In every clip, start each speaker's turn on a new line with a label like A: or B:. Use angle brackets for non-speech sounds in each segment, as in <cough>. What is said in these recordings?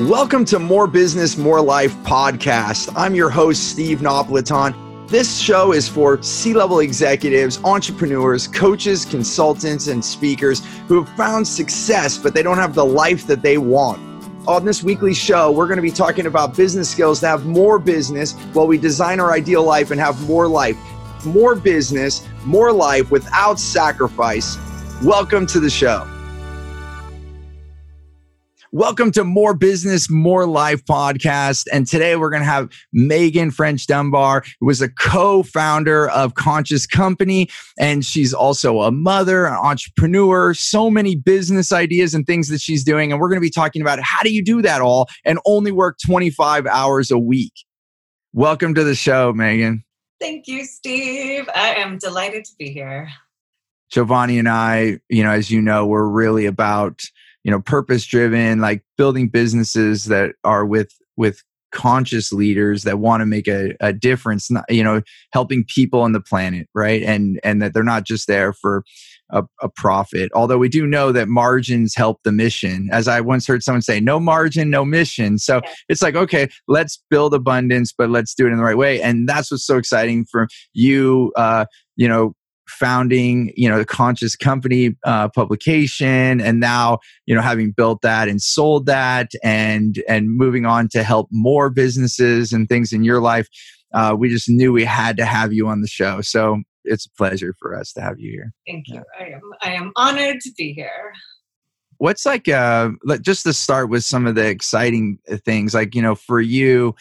A: Welcome to More Business, More Life podcast. I'm your host, Steve Napolitan. This show is for C level executives, entrepreneurs, coaches, consultants, and speakers who have found success, but they don't have the life that they want. On this weekly show, we're going to be talking about business skills to have more business while we design our ideal life and have more life. More business, more life without sacrifice. Welcome to the show. Welcome to More Business, More Life podcast. And today we're going to have Meghan French Dunbar, who was a co founder of Conscious Company. And she's also a mother, an entrepreneur, so many business ideas and things that she's doing. And we're going to be talking about how do you do that all and only work 25 hours a week. Welcome to the show, Megan.
B: Thank you, Steve. I am delighted to be here.
A: Giovanni and I, you know, as you know, we're really about you know purpose driven like building businesses that are with with conscious leaders that want to make a, a difference not, you know helping people on the planet right? And and that they're not just there for a, a, profit. Although we do know that margins help the mission. As i once heard someone say no margin no mission. So yeah. it's like okay let's build abundance but let's do it in the right way. And that's what's so exciting for you uh you know founding you know the conscious company uh, publication and now you know having built that and sold that and and moving on to help more businesses and things in your life uh, we just knew we had to have you on the show. So it's a pleasure for us to have you here.
B: Thank you. I am i am honored to be here.
A: What's like uh just to start with some of the exciting uh, things like you know for you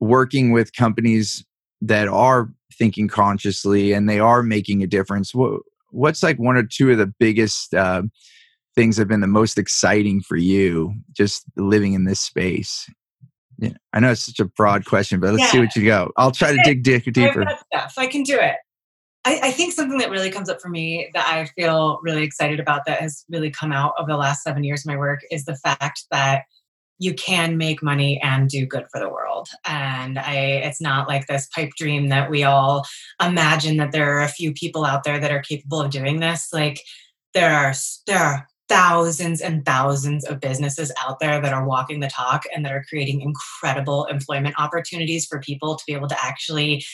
A: working with companies that are thinking consciously and they are making a difference what, what's like one or two of the biggest uh, things have been the most exciting for you just living in this space yeah, I know it's such a broad question, but let's yeah. see what you go. I'll try to dig, dig deeper.
B: Stuff. I can do it. I, I, think something that really comes up for me that I feel really excited about that has really come out over the last seven years of my work is the fact that you can make money and do good for the world. And i it's not like this pipe dream that we all imagine that there are a few people out there that are capable of doing this. Like there are there are thousands and thousands of businesses out there that are walking the talk and that are creating incredible employment opportunities for people to be able to actually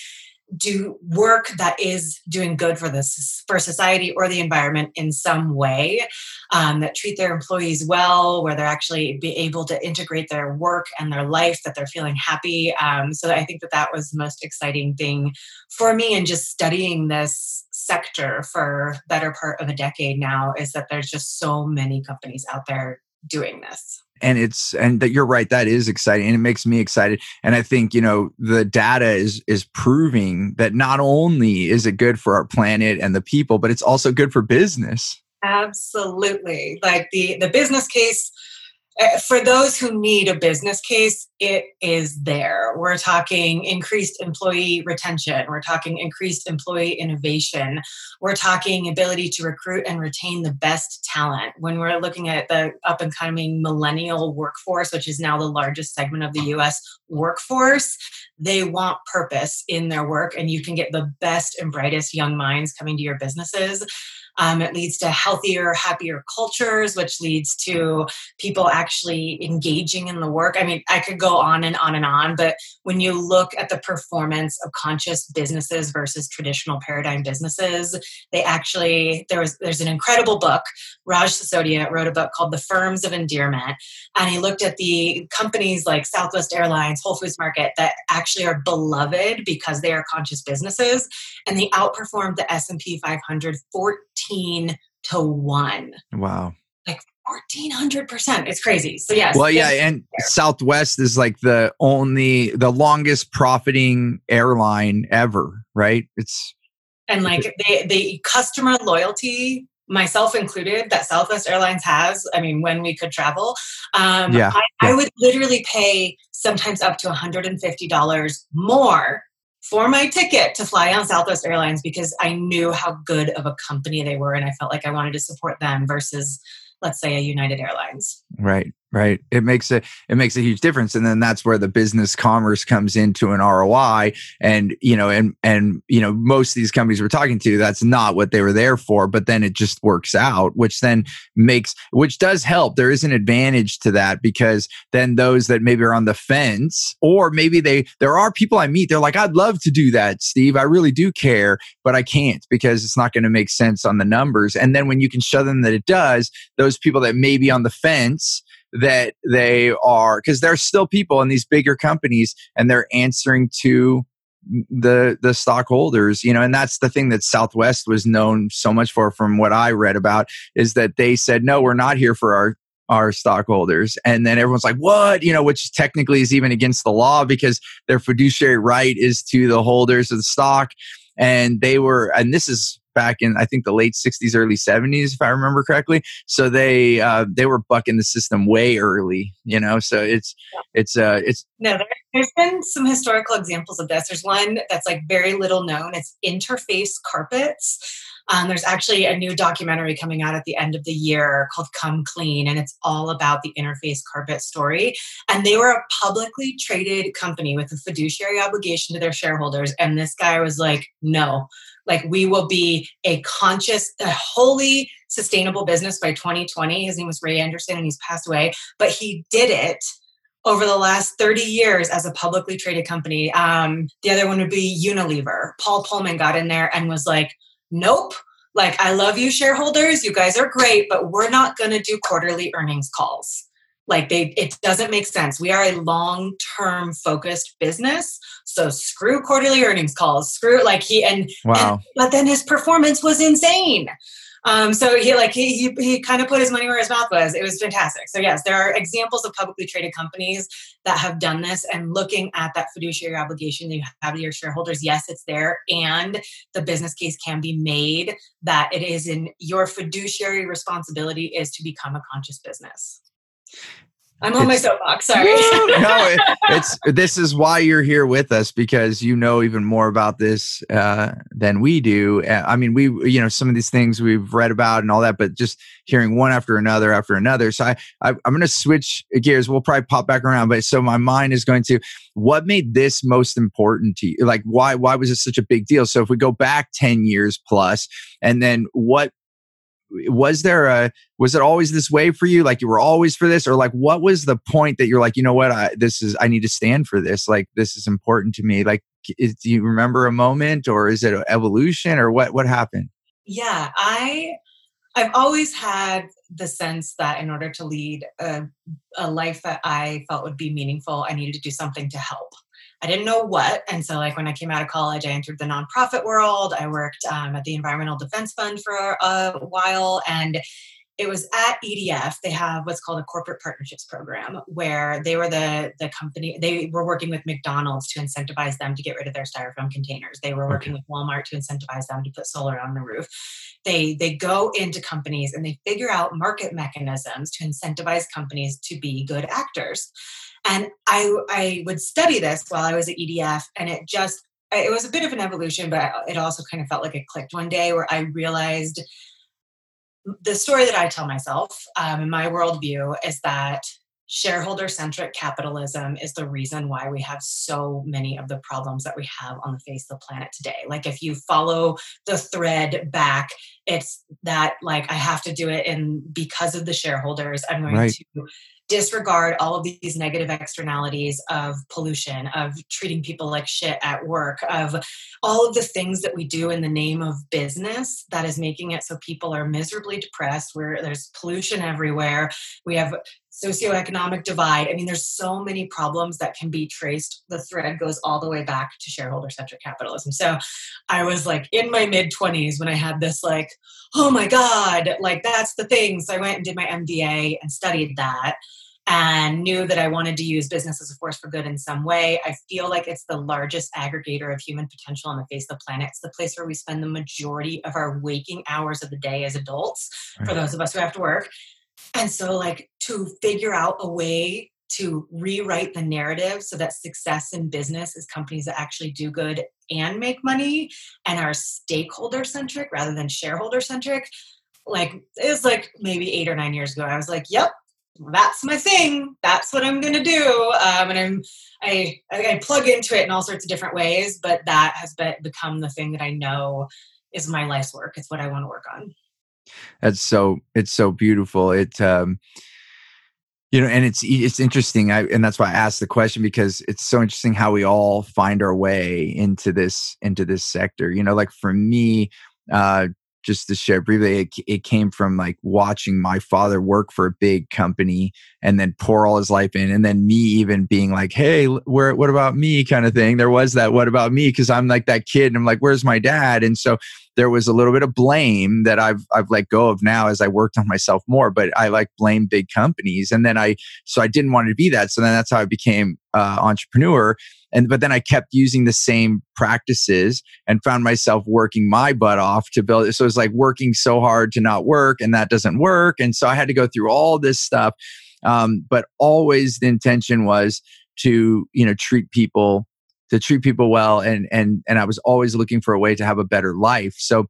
B: do work that is doing good for this for society or the environment in some way um, that treat their employees well where they're actually be able to integrate their work and their life that they're feeling happy. Um, so i think that that was the most exciting thing for me in just studying this sector for better part of a decade now is that there's just so many companies out there doing this
A: and it's and that you're right that is exciting and it makes me excited and i think you know the data is is proving that not only is it good for our planet and the people but it's also good for business.
B: Absolutely like the the business case Uh, for those who need a business case, it is there. We're talking increased employee retention. We're talking increased employee innovation. We're talking ability to recruit and retain the best talent. When we're looking at the up and coming millennial workforce, which is now the largest segment of the US workforce, they want purpose in their work, and you can get the best and brightest young minds coming to your businesses. Um, it leads to healthier, happier cultures, which leads to people actually engaging in the work. I mean, I could go on and on and on, but when you look at the performance of conscious businesses versus traditional paradigm businesses, they actually there's there's an incredible book. Raj Sisodia wrote a book called The Firms of Endearment, and he looked at the companies like Southwest Airlines, Whole Foods Market that actually are beloved because they are conscious businesses, and they outperformed the S and P 500 14 to one.
A: Wow.
B: Like 1400%. It's crazy. So, yes.
A: Well, yeah. And there. Southwest is like the only, the longest profiting airline ever, right? It's,
B: and like the, the customer loyalty myself included that southwest airlines has i mean when we could travel um, yeah, I, yeah. I would literally pay sometimes up to $150 more for my ticket to fly on Southwest Airlines because I knew how good of a company they were and I felt like I wanted to support them versus let's say a United Airlines.
A: Right. Right? It makes a it makes a huge difference and then that's where the business commerce comes into an roi and you know and and you know most of these companies we're talking to that's not what they were there for but then it just works out which then makes which does help. There is an advantage to that because then those that maybe are on the fence or maybe they there are people i meet they're like i'd love to do that steve i really do care but i can't because it's not going to make sense on the numbers. And then when you can show them that it does those people that may be on the fence that they are because there's still people in these bigger companies and they're answering to the the stockholders you know and that's the thing that southwest was known so much for from what i read about is that they said no we're not here for our our stockholders. And then everyone's like what? You know which technically is even against the law because their fiduciary right is to the holders of the stock. And they were and this is back in I think the late '60s, early '70s, if I remember correctly. So they uh, they were bucking the system way early, you know. So it's it's uh it's
B: no. There's been some historical examples of this. There's one that's like very little known. It's interface carpets. Um, there's actually a new documentary coming out at the end of the year called Come Clean, and it's all about the interface carpet story. And they were a publicly traded company with a fiduciary obligation to their shareholders. And this guy was like, no, like we will be a conscious, a wholly sustainable business by 2020. His name was Ray Anderson and he's passed away, but he did it over the last 30 years as a publicly traded company. Um, the other one would be Unilever. Paul Polman got in there and was like, nope. Like, I love you, shareholders. You guys are great, but we're not going to do quarterly earnings calls. Like they it doesn't make sense. We are a long term focused business so screw quarterly earnings calls. Screw like he and
A: wow.
B: and, but then his performance was insane um, so he like he, he he kind of put his money where his mouth was. It was fantastic. So yes, there are examples of publicly traded companies that have done this. And looking at that fiduciary obligation that you have to your shareholders, yes, it's there, and the business case can be made that it is in your fiduciary responsibility is to become a conscious business. I'm on it's, my soapbox. Sorry. <laughs> no, <laughs>
A: it, it's this is why you're here with us because you know even more about this uh, than we do. Uh, I mean, we you know some of these things we've read about and all that, but just hearing one after another after another. So I, I I'm going to switch gears. We'll probably pop back around, but so my mind is going to what made this most important to you? Like why why was this such a big deal? So if we go back ten years plus, and then what was there a was it always this way for you? Like you were always for this? Or like what was the point that you're like you know what? I, this is i need to stand for this. Like this is important to me. Like is, do you remember a moment or is it evolution or what what happened?
B: Yeah i i've always had the sense that in order to lead a, a life that i felt would be meaningful i needed to do something to help I didn't know what. And so, like, when I came out of college, I entered the nonprofit world. I worked um, at the Environmental Defense Fund for a while. And it was at EDF. They have what's called a corporate partnerships program where they were the, the company, they were working with McDonald's to incentivize them to get rid of their styrofoam containers. They were working with Walmart to incentivize them to put solar on the roof. They, they go into companies and they figure out market mechanisms to incentivize companies to be good actors. And I, I would study this while I was at EDF, and it just, it was a bit of an evolution, but it also kind of felt like it clicked one day where I realized the story that I tell myself um, in my worldview is that shareholder centric capitalism is the reason why we have so many of the problems that we have on the face of the planet today. Like, if you follow the thread back, it's that, like, I have to do it and because of the shareholders, I'm going right. to disregard all of these negative externalities of pollution, of treating people like shit at work, of all of the things that we do in the name of business that is making it so people are miserably depressed, where there's pollution everywhere. We have socioeconomic divide. I mean, there's so many problems that can be traced. The thread goes all the way back to shareholder centric capitalism. So I was like in my mid 20s when I had this, like, oh my God, like that's the thing. So I went and did my MBA and studied that and knew that I wanted to use business as a force for good in some way. I feel like it's the largest aggregator of human potential on the face of the planet. It's the place where we spend the majority of our waking hours of the day as adults, right. for those of us who have to work. And so, like, to figure out a way to rewrite the narrative so that success in business is companies that actually do good and make money and are stakeholder centric rather than shareholder centric like it was like maybe eight or nine years ago i was like yep that's my thing. That's what I'm going to do. Um, and I'm, I, I plug into it in all sorts of different ways, but that has become the thing that I know is my life's work. It's what I want to work on.
A: That's so, it's so beautiful. It, um, you know, and it's, it's interesting. I, and that's why I asked the question because it's so interesting how we all find our way into this, into this sector, you know, like for me, uh, just to share briefly, it, it, came from like watching my father work for a big company and then pour all his life in, and then me even being like, "Hey, where? What about me?" kind of thing. There was that "What about me?" because I'm like that kid, and I'm like, "Where's my dad?" And so there was a little bit of blame that I've I've let go of now as I worked on myself more. But I like blame big companies, and then I so I didn't want to be that. So then that's how I became uh, entrepreneur and but then i kept using the same practices and found myself working my butt off to build it so it's like working so hard to not work and that doesn't work. And so i had to go through all this stuff um, but always the intention was to you know treat people to treat people well and and and i was always looking for a way to have a better life. So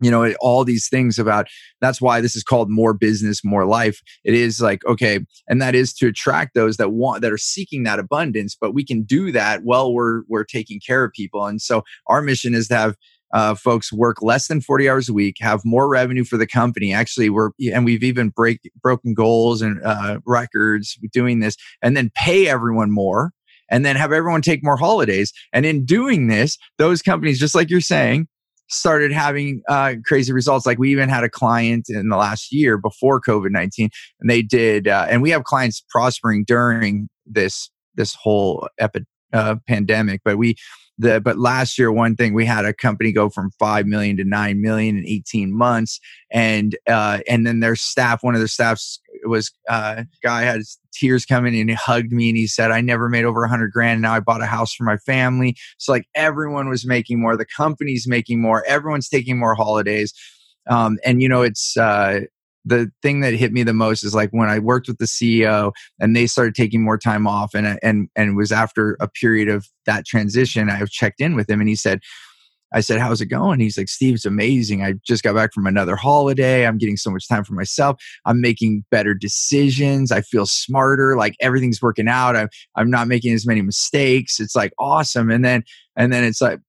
A: you know all these things about that's why this is called more business more life. It is like okay and that is to attract those that want that are seeking that abundance but we can do that while we're we're taking care of people. And so our mission is to have uh, folks work less than 40 hours a week have more revenue for the company. Actually we're and we've even break broken goals and uh, records doing this and then pay everyone more and then have everyone take more holidays. And in doing this those companies just like you're saying started having uh, crazy results. Like we even had a client in the last year before COVID nineteen, and they did. Uh, and we have clients prospering during this this whole epi- uh, pandemic. But we the but last year one thing we had a company go from 5 million to 9 million in 18 months and uh and then their staff one of their staffs was uh guy had tears coming and he hugged me and he said i never made over a 100 grand and now i bought a house for my family. So like everyone was making more the company's making more everyone's taking more holidays um and you know it's uh the thing that hit me the most is like when I worked with the CEO and they started taking more time off and and and it was after a period of that transition I checked in with him and he said I said how's it going? He's like Steve it's amazing. I just got back from another holiday. I'm getting so much time for myself. I'm making better decisions. I feel smarter. Like everything's working out. I'm I'm not making as many mistakes. It's like awesome. And then and then it's like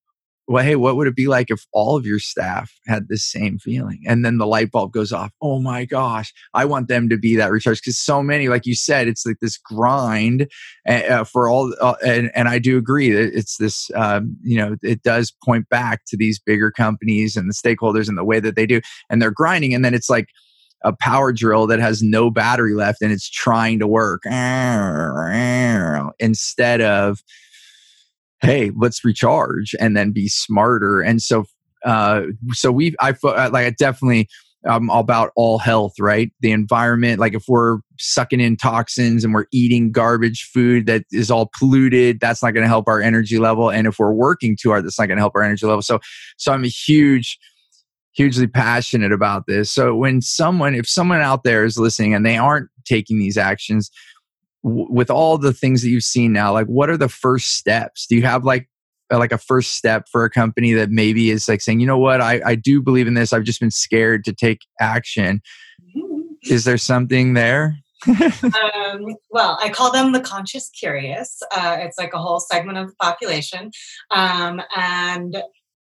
A: well, hey, what would it be like if all of your staff had the same feeling? And then the light bulb goes off. Oh my gosh, I want them to be that recharge because so many, like you said, it's like this grind uh, for all. Uh, and, and I do agree that it's this, um, you know, it does point back to these bigger companies and the stakeholders and the way that they do. And they're grinding. And then it's like, a power drill that has no battery left and it's trying to work instead of hey, let's recharge and then be smarter. And so, uh, so we, I uh, like, I definitely, I'm um, about all health, right? The environment, like if we're sucking in toxins and we're eating garbage food that is all polluted, that's not going to help our energy level. And if we're working too hard, that's not going to help our energy level. So, so I'm a huge, hugely passionate about this. So when someone, if someone out there is listening and they aren't taking these actions, with all the things that you've seen now like what are the first steps do you have like like a first step for a company that maybe is like saying you know what i, I do believe in this i've just been scared to take action mm-hmm. is there something there <laughs>
B: um, well, I call them the conscious curious. Uh, it's like a whole segment of the population. Um, and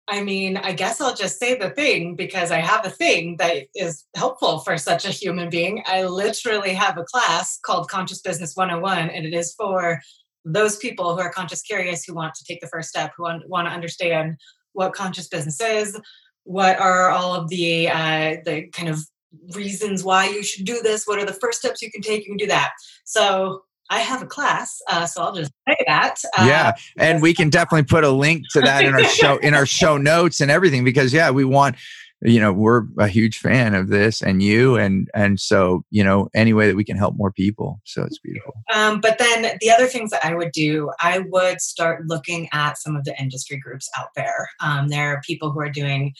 B: I mean, I guess I'll just say the thing because I have a thing that is helpful for such a human being. I literally have a class called Conscious Business 101, and it is for those people who are conscious curious who want to take the first step, who want, to understand what conscious business is, what are all of the uh, the kind of reasons why you should do this, what are the first steps you can take, you can do that. So I have a class, uh, so I'll just say that.
A: Uh, yeah, and we can definitely put a link to that in our show in our show <laughs> notes and everything because yeah, we want you know we're a huge fan of this and you and and so you know any way that we can help more people so it's beautiful.
B: Um, but then the other things that i would do i would start looking at some of the industry groups out there. Um, there are people who are doing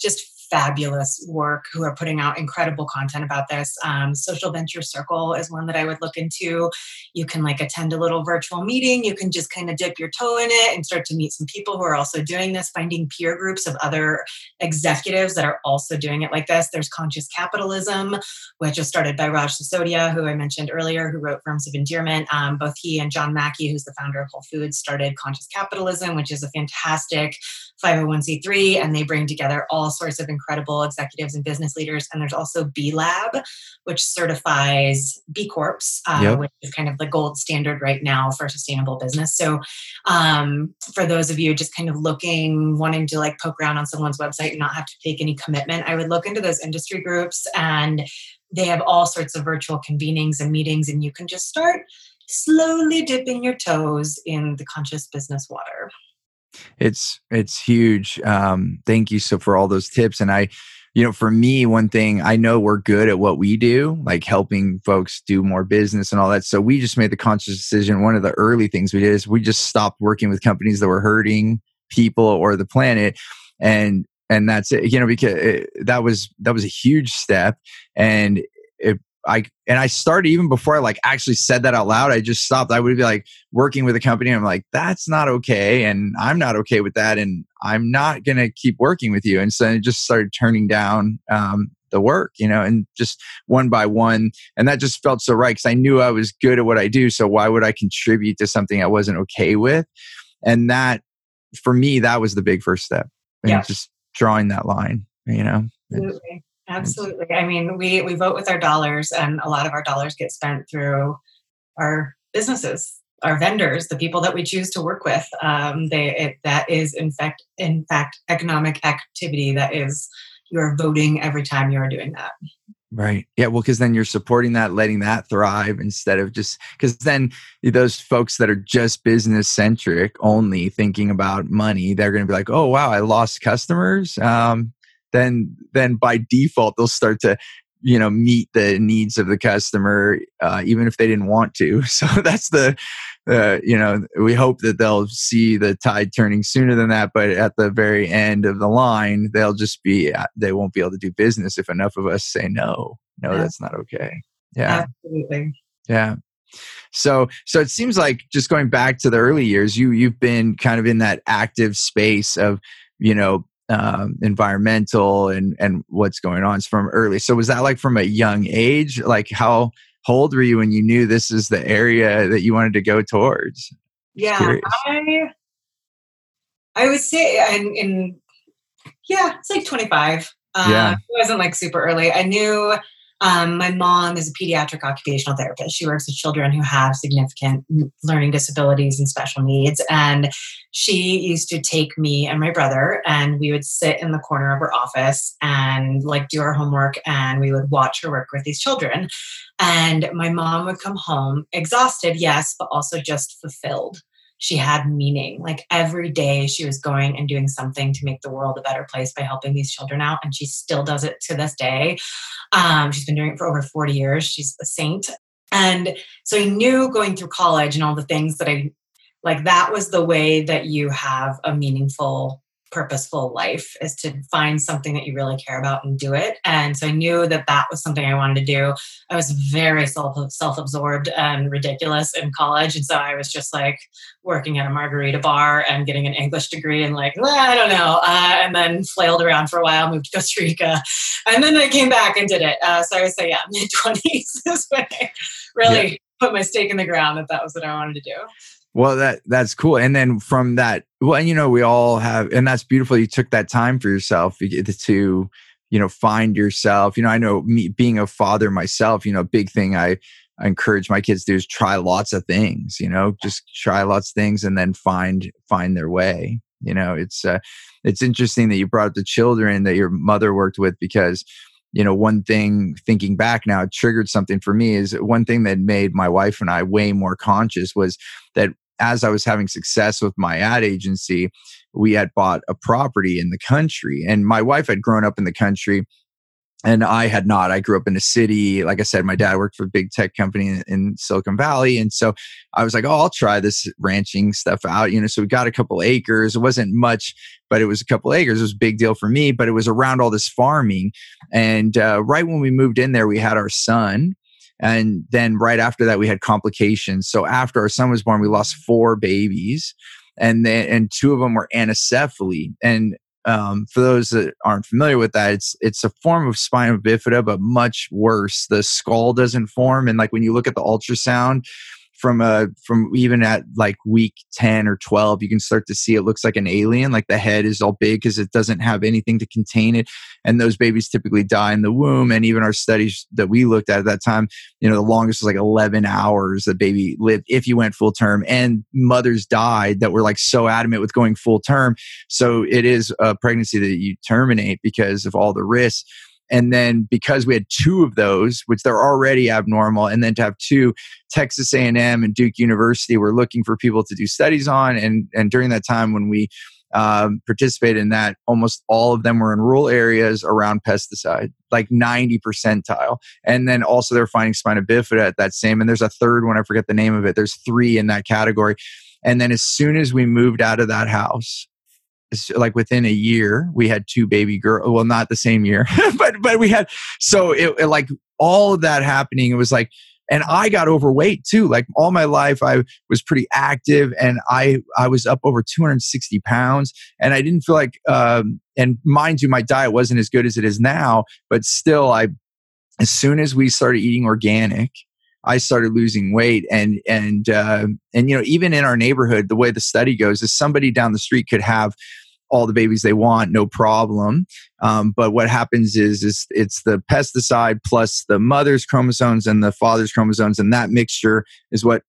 B: just fabulous work who are putting out incredible content about this. Um, Social Venture Circle is one that I would look into. You can like attend a little virtual meeting. You can just kind of dip your toe in it and start to meet some people who are also doing this, finding peer groups of other executives that are also doing it like this. There's Conscious Capitalism, which was started by Raj Sisodia, who I mentioned earlier, who wrote Firms of Endearment. Um, both he and John Mackey, who's the founder of Whole Foods, started Conscious Capitalism, which is a fantastic 501c3, and they bring together all sorts of incredible executives and business leaders. And there's also B Lab, which certifies B Corps, uh, yep. which is kind of the gold standard right now for sustainable business. So, um, for those of you just kind of looking, wanting to like poke around on someone's website and not have to take any commitment, I would look into those industry groups and they have all sorts of virtual convenings and meetings, and you can just start slowly dipping your toes in the conscious business water.
A: It's it's huge. Um, thank you so for all those tips. And I, you know, for me, one thing I know we're good at what we do, like helping folks do more business and all that. So we just made the conscious decision. One of the early things we did is we just stopped working with companies that were hurting people or the planet, and and that's it. You know, because it, that was that was a huge step, and I and I started even before I like actually said that out loud. I just stopped. I would be like working with a company. I'm like, that's not okay, and I'm not okay with that, and I'm not gonna keep working with you. And so I just started turning down um, the work, you know, and just one by one. And that just felt so right because I knew I was good at what I do. So why would I contribute to something I wasn't okay with? And that, for me, that was the big first step. And yeah. just drawing that line, you know.
B: Absolutely. Absolutely. I mean, we we vote with our dollars, and a lot of our dollars get spent through our businesses, our vendors, the people that we choose to work with. Um, they it, that is in fact in fact economic activity that is you are voting every time you are doing that.
A: Right. Yeah. Well, because then you're supporting that, letting that thrive instead of just because then those folks that are just business centric, only thinking about money, they're going to be like, oh, wow, I lost customers. Um, then then by default they'll start to you know meet the needs of the customer uh, even if they didn't want to. <laughs> So that's the uh, you know we hope that they'll see the tide turning sooner than that but at the very end of the line they'll just be uh, they won't be able to do business if enough of us say no. No yeah. that's not okay. Yeah.
B: Absolutely.
A: Yeah. So so it seems like just going back to the early years you you've been kind of in that active space of you know um, environmental and and what's going on It's from early. So was that like from a young age? Like how, old were you when you knew this is the area that you wanted to go towards?
B: Yeah, I I would say in, in yeah, it's like 25. yeah. It wasn't like super early. I knew um, my mom is a pediatric occupational therapist. She works with children who have significant learning disabilities and special needs. And she used to take me and my brother, and we would sit in the corner of her office and like do our homework, and we would watch her work with these children. And my mom would come home exhausted, yes, but also just fulfilled she had meaning. Like every day she was going and doing something to make the world a better place by helping these children out. And she still does it to this day. Um, she's been doing it for over 40 years. She's a saint. And so I knew going through college and all the things that I like, that was the way that you have a meaningful purposeful life is to find something that you really care about and do it. And so I knew that that was something I wanted to do. I was very self self absorbed and ridiculous in college, and so I was just like working at a margarita bar and getting an English degree and like well, I don't know, uh, and then flailed around for a while, moved to Costa Rica, and then I came back and did it. Uh, so I would say yeah, mid twenties <laughs> is when I really. Yeah. Put my stake in the ground that that was what I wanted to do.
A: Well, that that's cool. And then from that, well, and you know, we all have, and that's beautiful. You took that time for yourself to, you know, find yourself. You know, I know me being a father myself. You know, big thing I, I encourage my kids to do is try lots of things. You know, just try lots of things and then find find their way. You know, it's uh, it's interesting that you brought up the children that your mother worked with because you know, one thing thinking back now, it triggered something for me is one thing that made my wife and I way more conscious was that as I was having success with my ad agency, we had bought a property in the country. And my wife had grown up in the country and I had not. I grew up in a city. Like I said, my dad worked for a big tech company in, Silicon Valley. And so I was like, oh, I'll try this ranching stuff out. You know, so we got a couple acres. It wasn't much, but it was a couple acres. It was a big deal for me, but it was around all this farming. And uh, right when we moved in there, we had our son. And then right after that, we had complications. So after our son was born, we lost four babies and then and two of them were anencephaly and um, for those that aren't familiar with that, it's it's a form of spina bifida, but much worse. The skull doesn't form, and like when you look at the ultrasound, from a from even at like week 10 or 12 you can start to see it looks like an alien like the head is all big because it doesn't have anything to contain it and those babies typically die in the womb and even our studies that we looked at at that time you know the longest was like 11 hours the baby lived if you went full term and mothers died that were like so adamant with going full term so it is a pregnancy that you terminate because of all the risks and then because we had two of those which they're already abnormal and then to have two texas a&m and duke university were looking for people to do studies on. And and during that time when we um, participated in that almost all of them were in rural areas around pesticide like 90 percentile. And then also they're finding spina bifida at that same and there's a third one i forget the name of it there's three in that category. And then as soon as we moved out of that house like within a year we had two baby girl well not the same year <laughs> but but we had so it, it, like all of that happening it was like and i got overweight too like all my life i was pretty active and i i was up over 260 pounds and i didn't feel like um and mind you my diet wasn't as good as it is now but still i as soon as we started eating organic I started losing weight and and uh, and you know even in our neighborhood the way the study goes is somebody down the street could have all the babies they want, no problem. Um, but what happens is, is it's the pesticide plus the mother's chromosomes and the father's chromosomes, and that mixture is what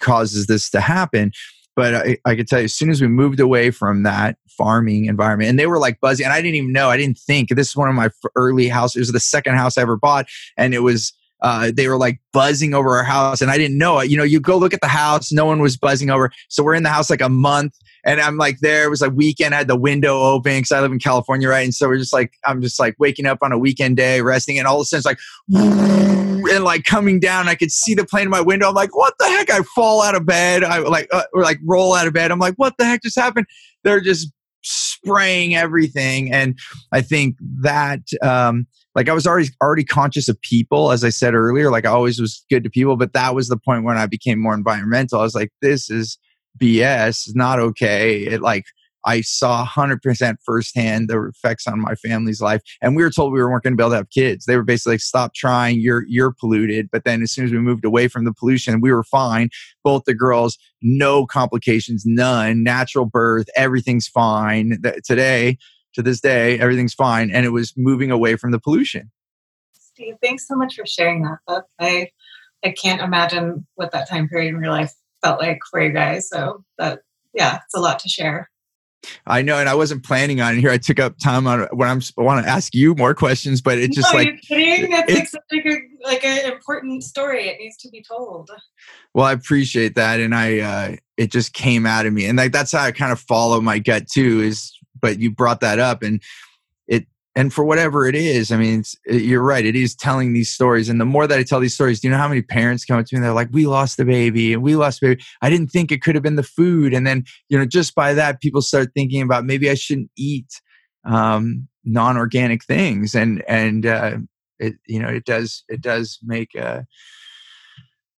A: causes this to happen. But I, I could tell you, as soon as we moved away from that farming environment, and they were like buzzing, and I didn't even know, I didn't think this is one of my early houses. It was the second house I ever bought, and it was uh, they were like buzzing over our house and i didn't know it you know you go look at the house no one was buzzing over so we're in the house like a month and I'm like there. It was like weekend. I had the window open because I live in California, right? And so we're just like I'm just like waking up on a weekend day, resting, and all of a sudden it's like <laughs> and like coming down. I could see the plane in my window. I'm like, what the heck? I fall out of bed. I like uh, or like roll out of bed. I'm like, what the heck just happened? They're just spraying everything, and I think that. um like I was already already conscious of people, as I said earlier. Like I always was good to people, but that was the point when I became more environmental. I was like, this is BS, it's not okay. It like I saw 100% firsthand the effects on my family's life. And we were told we weren't going to be able to have kids. They were basically like, stop trying, you're, you're polluted. But then as soon as we moved away from the pollution, we were fine. Both the girls, no complications, none, natural birth, everything's fine. Today, to this day, everything's fine. And it was moving away from the pollution.
B: Steve, thanks so much for sharing that. I, I can't imagine what that time period in your life felt like for you guys. So that, yeah, it's a lot to share.
A: I know, and I wasn't planning on it here. I took up time on when I'm. I want to ask you more questions, but it just no, like
B: kidding. That's like such a good, like an important story. It needs to be told.
A: Well, I appreciate that, and I uh, it just came out of me, and like that's how I kind of follow my gut too. Is but you brought that up, and it and for whatever it is, I mean, you're right. It is telling these stories. And the more that I tell these stories, do you know how many parents come up to me? They're like, we lost the baby and we lost baby. I didn't think it could have been the food. And then, you know, just by that, people start thinking about maybe I shouldn't eat um, non-organic things. And, and, uh, it, you know, it does, it does make a,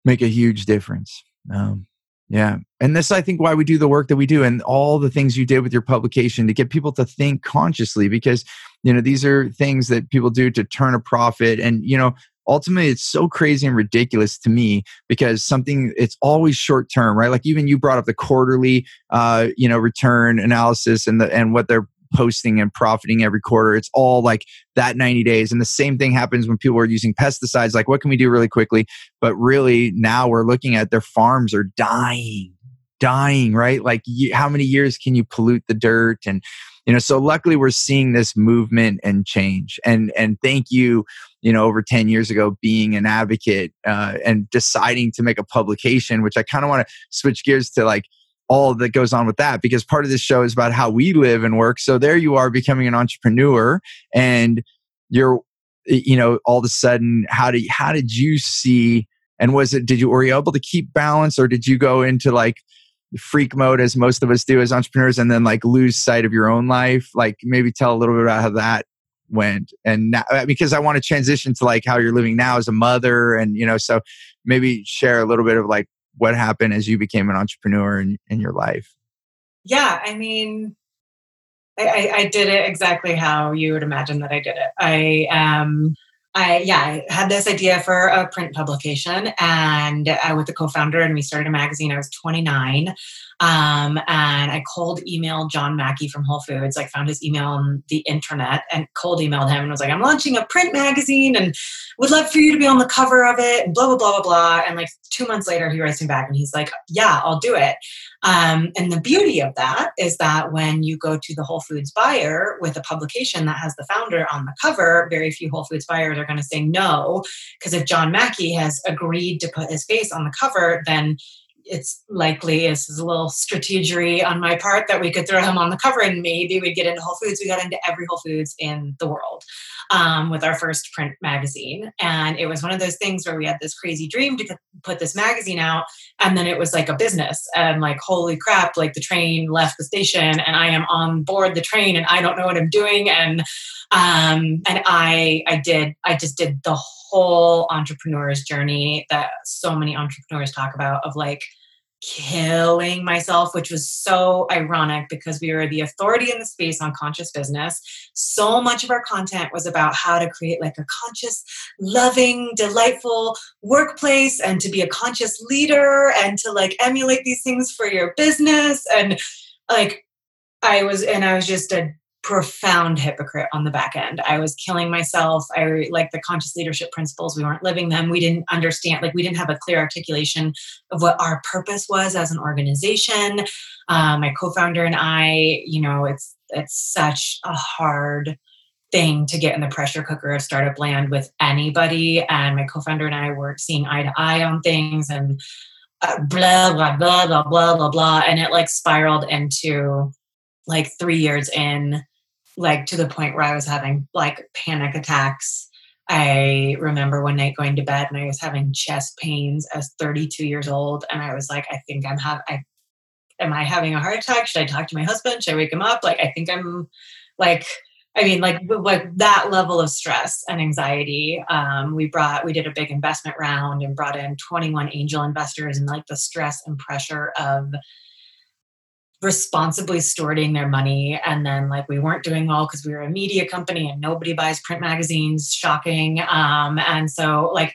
A: make a huge difference. Um, yeah. And this, I think, why we do the work that we do and all the things you did with your publication to get people to think consciously because, you know, these are things that people do to turn a profit. And, you know, ultimately it's so crazy and ridiculous to me because something it's always short term right like even you brought up the quarterly uh you know return analysis and the and what they're posting and profiting every quarter. It's all like that 90 days. And the same thing happens when people are using pesticides. Like, what can we do really quickly? But really, now we're looking at their farms are dying, dying, right? Like, how many years can you pollute the dirt? And, you know, so luckily we're seeing this movement and change. And, and thank you, you know, over 10 years ago, being an advocate uh, and deciding to make a publication, which I kind of want to switch gears to like, all that goes on with that because part of this show is about how we live and work. So there you are becoming an entrepreneur and you're you know, all of a sudden, how did how did you see? And was it did you were you able to keep balance, or did you go into like freak mode as most of us do as entrepreneurs, and then like lose sight of your own life? Like maybe tell a little bit about how that went and now, uh, because i want to transition to like how you're living now as a mother and you know so maybe share a little bit of like what happened as you became an entrepreneur in, in your life
B: yeah i mean I, I, did it exactly how you would imagine that I did it. I um I yeah, I had this idea for a print publication and I with the co-founder and we started a magazine. I was 29. Um, and I cold emailed John Mackey from Whole Foods, like found his email on the internet and cold emailed him and was like, I'm launching a print magazine and would love for you to be on the cover of it and blah, blah, blah, blah, blah. And like two months later, he writes me back and he's like, yeah, I'll do it. Um, and the beauty of that is that when you go to the Whole Foods buyer with a publication that has the founder on the cover, very few Whole Foods buyers are going to say no. Because if John Mackey has agreed to put his face on the cover, then it's likely this is a little strategery on my part that we could throw him on the cover and maybe we'd get into Whole Foods. We got into every Whole Foods in the world um, with our first print magazine. And it was one of those things where we had this crazy dream to put this magazine out. And then it was like a business. And like, holy crap, like the train left the station and I am on board the train and I don't know what I'm doing. And um, and I I did I just did the whole entrepreneur's journey that so many entrepreneurs talk about of like killing myself, which was so ironic because we were the authority in the space on conscious business. So much of our content was about how to create like a conscious, loving, delightful workplace and to be a conscious leader and to like emulate these things for your business. And like, I was, and I was just a profound hypocrite on the back end. I was killing myself. I like the conscious leadership principles. We weren't living them. We didn't understand, like, we didn't have a clear articulation of what our purpose was as an organization. Um, my co founder and I, you know, it's, it's such a hard thing to get in the pressure cooker of startup land with anybody. And my co founder and I were seeing eye to eye on things and uh, blah, blah, blah, blah, blah, blah, blah. And it like spiraled into like three years in like to the point where I was having like panic attacks. I remember one night going to bed and I was having chest pains as 32 years old. And I was like, I think I'm having, I, am I having a heart attack? Should I talk to my husband? Should I wake him up? Like, I think I'm like, I mean, like, like that level of stress and anxiety. Um, we brought, we did a big investment round and brought in 21 angel investors and like the stress and pressure of responsibly stewarding their money. And then like we weren't doing well because we were a media company and nobody buys print magazines. Shocking. Um and so like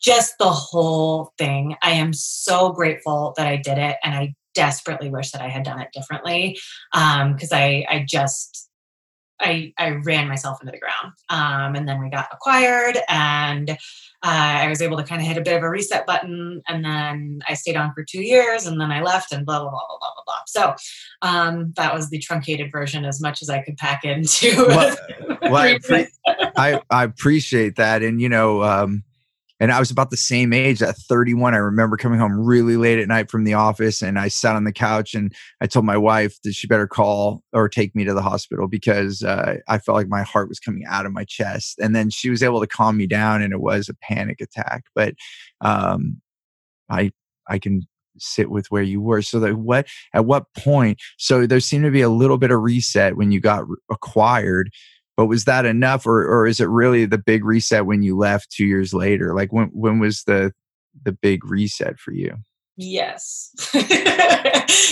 B: just the whole thing. I am so grateful that i did it and i desperately wish that i had done it differently um because i i just I, I ran myself into the ground. Um, and then we got acquired and uh, I was able to kind of hit a bit of a reset button, and then I stayed on for two years, and then I left, and blah blah blah blah blah blah blah. So um, that was the truncated version, as much as I could pack into.
A: Well, <laughs> well I, pre- I, I appreciate that, and you know, um, and I was about the same age at 31. I remember coming home really late at night from the office and I sat on the couch and I told my wife that she better call or take me to the hospital because uh, I felt like my heart was coming out of my chest. And then she was able to calm me down and it was a panic attack. But um, I, I can sit with where you were. So that what, at what point, so there seemed to be a little bit of reset when you got acquired but was that enough or or is it really the big reset when you left 2 years later? Like when when was the the big reset for you?
B: Yes. <laughs>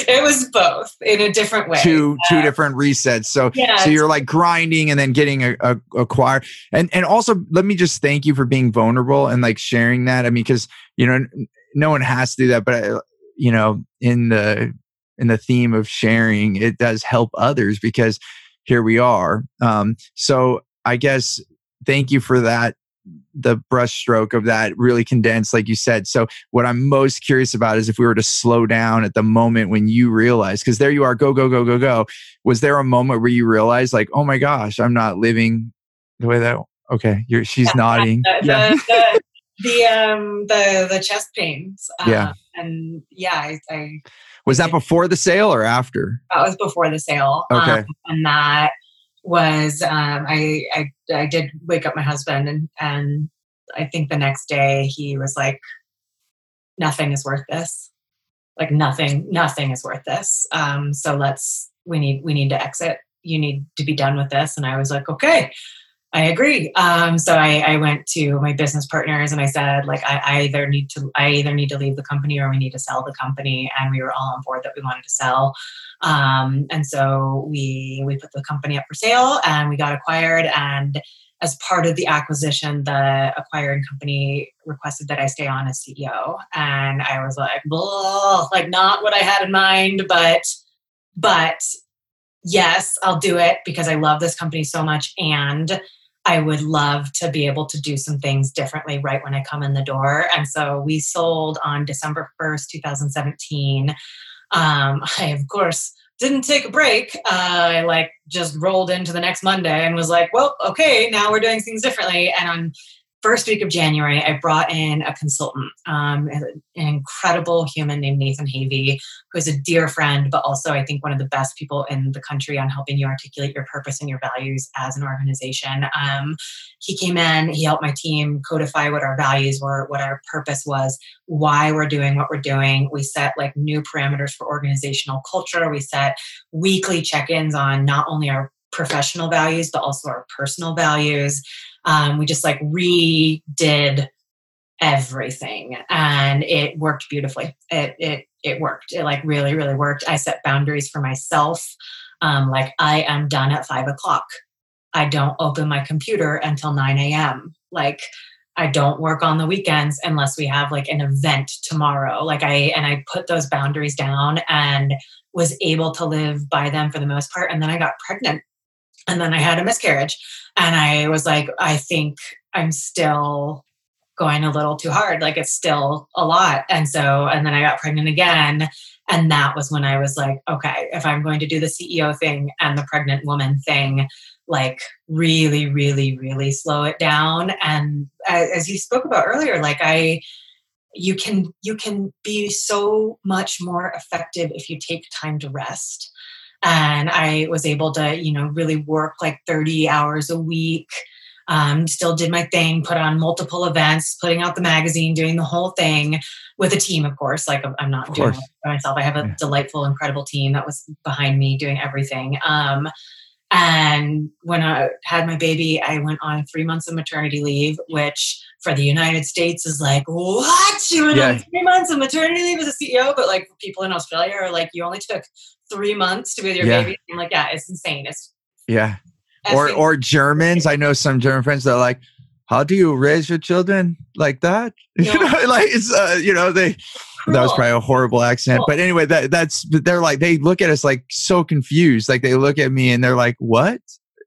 B: It was both in a different way.
A: Two two different resets. So yeah, so you're like grinding and then getting a, a, acquired and and also let me just thank you for being vulnerable and like sharing that. I mean because you know no one has to do that but uh, you know in the in the theme of sharing it does help others because here we are. Um, so I guess thank you for that the brushstroke of that really condensed, like you said. So, what I'm most curious about is if we were to slow down at the moment when you realize, because there you are, go, go, go, go, go. Was there a moment where you realized, like, oh my gosh, I'm not living the way that? Okay, you're, she's <laughs> yeah, nodding.
B: The,
A: yeah.
B: The, the, the, um the the chest pains.
A: Uh, yeah,
B: and yeah, I, I
A: was that before the sale or after?
B: That was before the sale.
A: Okay. Um,
B: and that was um, I, I I did wake up my husband and and I think the next day he was like, nothing is worth this. Like nothing, nothing is worth this. Um, so let's we need we need to exit. You need to be done with this. And I was like, okay, I agree. Um, so I, I, went to my business partners and I said, like, I, I, either need to, I either need to leave the company or we need to sell the company. And we were all on board that we wanted to sell. Um, and so we we put the company up for sale and we got acquired. And as part of the acquisition, the acquiring company requested that I stay on as CEO. And I was like, like not what I had in mind, but but yes, I'll do it because I love this company so much and I would love to be able to do some things differently right when I come in the door. And so we sold on December 1st, 2017. Um, I, of course, didn't take a break. Uh, I like just rolled into the next Monday and was like, well, okay, now we're doing things differently. And on first week of January, I brought in a consultant, um, an incredible human named Nathan Havey, who is a dear friend, but also I think one of the best people in the country on helping you articulate your purpose and your values as an organization. Um, he came in, he helped my team codify what our values were, what our purpose was, why we're doing what we're doing. We set like new parameters for organizational culture. We set weekly check ins on not only our professional values, but also our personal values. Um, we just like redid everything and it worked beautifully. It, it, it worked. It like really, really worked. I set boundaries for myself. Um, like I am done at five o'clock. I don't open my computer until 9 a.m. Like I don't work on the weekends unless we have like an event tomorrow. Like I, and I put those boundaries down and was able to live by them for the most part. And then I got pregnant and then I had a miscarriage. And I was like, I think I'm still going a little too hard. Like it's still a lot. And so, and then I got pregnant again. And that was when I was like, okay, if I'm going to do the CEO thing and the pregnant woman thing, like really, really, really slow it down. And as you spoke about earlier, like I, you can you can be so much more effective if you take time to rest and I was able to, you know, really work like 30 hours a week. Um, still did my thing, put on multiple events, putting out the magazine, doing the whole thing with a team, of course. Like I'm not doing it by myself. I have a yeah. delightful, incredible team that was behind me doing everything. Um, and when I had my baby, I went on three months of maternity leave, which for the United States is like, what? You went yeah. on three months of maternity leave as a CEO, but like people in Australia are like, you only took three months to be with your yeah. baby. I'm like, yeah, it's insane. It's
A: yeah. Or or Germans. I know some German friends that are like, how do you raise your children like that? No. <laughs> You know, like it's uh, you know they. Cruel. That was probably a horrible accent, but anyway, that that's they're like they look at us like so confused. Like they look at me and they're like, "What?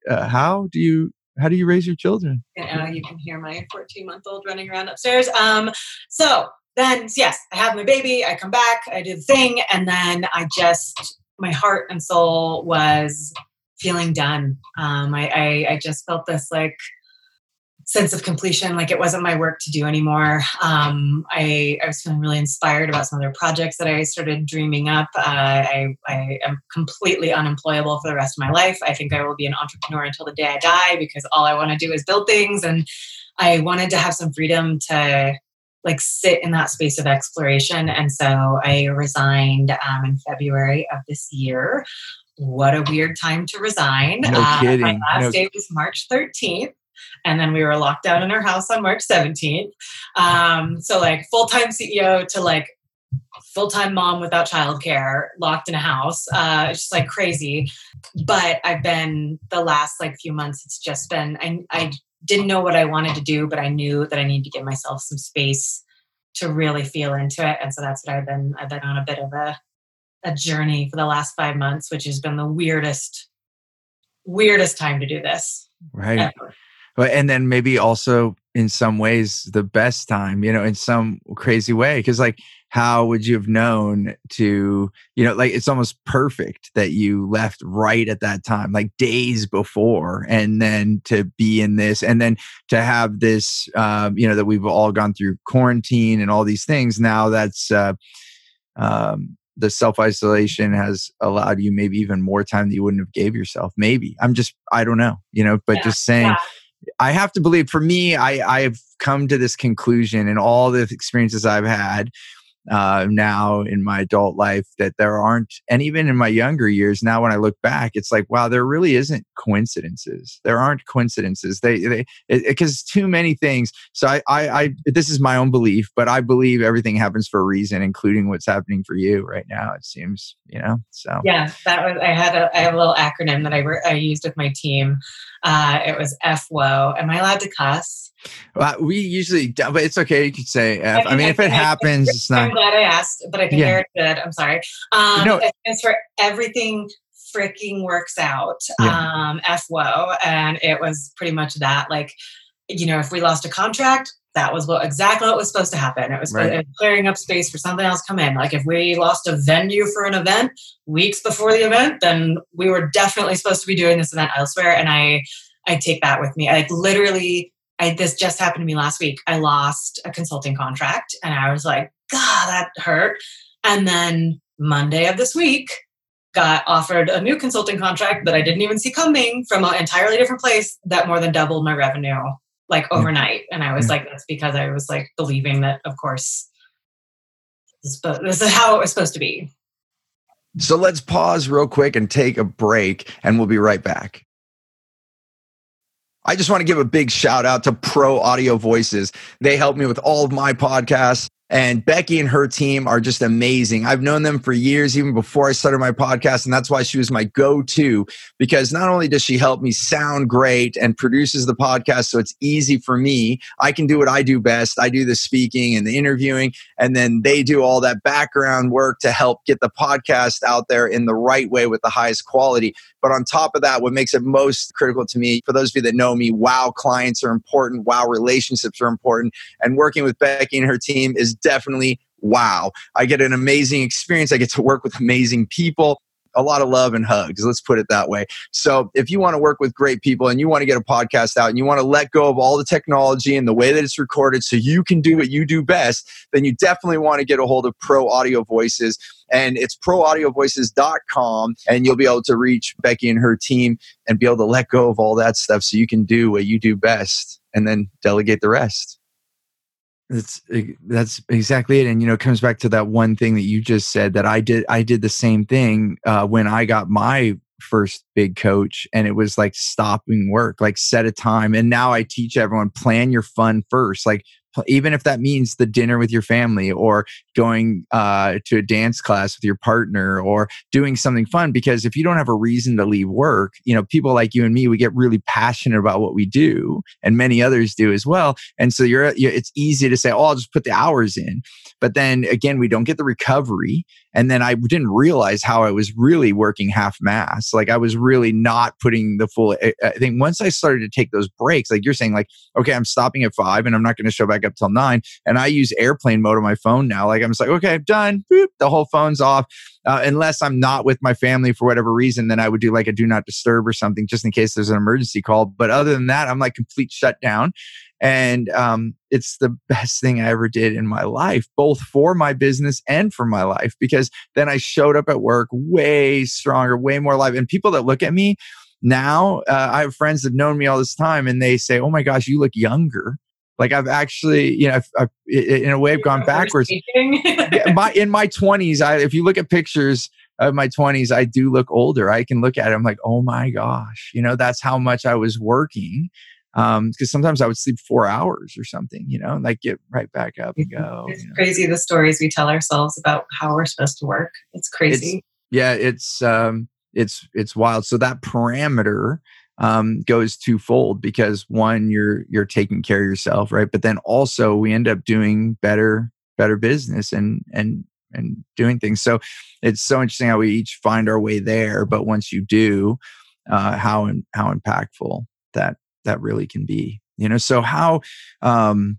A: Uh, how do you how do you raise your children?"
B: Uh, you can hear my 14 month old running around upstairs. Um, so then yes, I have my baby. I come back, I do the thing, and then I just my heart and soul was feeling done. Um, I, I, I just felt this like sense of completion, like it wasn't my work to do anymore. Um, I, I was feeling really inspired about some other projects that I started dreaming up. Uh, I, I am completely unemployable for the rest of my life. I think I will be an entrepreneur until the day I die because all I want to do is build things. And I wanted to have some freedom to like sit in that space of exploration. And so I resigned um, in February of this year. What a weird time to resign.
A: No uh, kidding.
B: My last
A: no.
B: day was March 13th. And then we were locked down in our house on March 17th. Um, so, like, full time CEO to like full time mom without childcare, locked in a house. Uh, it's just like crazy. But I've been the last like few months, it's just been, I, I didn't know what I wanted to do, but I knew that I needed to give myself some space to really feel into it. And so that's what I've been I've been on a bit of a a journey for the last five months, which has been the weirdest, weirdest time to do this.
A: Right. Ever. But and then maybe also in some ways the best time, you know, in some crazy way. Cause like how would you have known to you know like it's almost perfect that you left right at that time like days before and then to be in this and then to have this um, you know that we've all gone through quarantine and all these things now that's uh, um, the self isolation has allowed you maybe even more time that you wouldn't have gave yourself. Maybe I'm just I don't know, you know, but yeah, just saying. Yeah. I have to believe for me, I, I've come to this conclusion in all the experiences I've had uh, now in my adult life that there aren't, and even in my younger years, now when I look back, it's like, wow, there really isn't coincidences. There aren't coincidences. They, they, because too many things. So I, I, I, this is my own belief, but I believe everything happens for a reason, including what's happening for you right now. It seems, you know. So
B: yeah, that was. I had a, I have a little acronym that I, re- I used with my team. Uh, it was FWO. Am I allowed to cuss?
A: Well, we usually, but it's okay. You could say F. I, I mean, I if it happens, it's not.
B: I'm glad I asked, but I think yeah. Eric did. I'm sorry. Um, no, it's for everything freaking works out. Yeah. Um, FWO, and it was pretty much that. Like, you know, if we lost a contract, that was what exactly what was supposed to happen. It was, right. it was clearing up space for something else come in. Like if we lost a venue for an event weeks before the event, then we were definitely supposed to be doing this event elsewhere. And I, I take that with me. I Like literally I, this just happened to me last week. I lost a consulting contract and I was like, God, that hurt. And then Monday of this week, got offered a new consulting contract that I didn't even see coming from an entirely different place that more than doubled my revenue like mm. overnight. And I was mm. like, that's because I was like believing that, of course, this, this is how it was supposed to be.
A: So let's pause real quick and take a break, and we'll be right back. I just want to give a big shout out to Pro Audio Voices. They help me with all of my podcasts. And Becky and her team are just amazing. I've known them for years, even before I started my podcast. And that's why she was my go to, because not only does she help me sound great and produces the podcast so it's easy for me, I can do what I do best. I do the speaking and the interviewing, and then they do all that background work to help get the podcast out there in the right way with the highest quality. But on top of that, what makes it most critical to me, for those of you that know me, wow, clients are important, wow, relationships are important. And working with Becky and her team is definitely wow. I get an amazing experience. I get to work with amazing people a lot of love and hugs. Let's put it that way. So, if you want to work with great people and you want to get a podcast out and you want to let go of all the technology and the way that it's recorded so you can do what you do best, then you definitely want to get a hold of Pro Audio Voices. And it's proaudiovoices.com, and you'll be able to reach Becky and her team and be able to let go of all that stuff so you can do what you do best and then delegate the rest. That's that's exactly it, and you know, it comes back to that one thing that you just said that I did. I did the same thing uh, when I got my first big coach, and it was like stopping work, like set a time. And now I teach everyone plan your fun first. Like even if that means the dinner with your family or going uh, to a dance class with your partner or doing something fun because if you don't have a reason to leave work you know people like you and me we get really passionate about what we do and many others do as well and so you're, you're it's easy to say oh i'll just put the hours in but then again we don't get the recovery and then I didn't realize how I was really working half mass. Like I was really not putting the full. I think once I started to take those breaks, like you're saying, like okay, I'm stopping at five, and I'm not going to show back up till nine. And I use airplane mode on my phone now. Like I'm just like, okay, I'm done. Boop, the whole phone's off. Uh, unless I'm not with my family for whatever reason, then I would do like a do not disturb or something just in case there's an emergency call. But other than that, I'm like complete shutdown and um, it's the <laughs> best thing I ever did in my life, both for my business and for my life, because then I showed up at work way stronger, way more alive. And people that look at me now, uh, I have friends that have known me all this time and they say, Oh my gosh, you look younger. Like I've actually, you know, I've, I've, in a way, I've gone backwards. <laughs> my, in my 20s, I, if you look at pictures, of my 20s, I do look older. I can look at it. I'm like, oh my gosh, you know, that's how much I was working um because sometimes i would sleep four hours or something you know and like get right back up and go
B: it's you know? crazy the stories we tell ourselves about how we're supposed to work it's crazy
A: it's, yeah it's um it's it's wild so that parameter um, goes twofold because one you're you're taking care of yourself right? But then also we end up doing better better business and and and doing things. So it's so interesting how we each find our way there but once you do uh, how how impactful that that really can be you know? So how um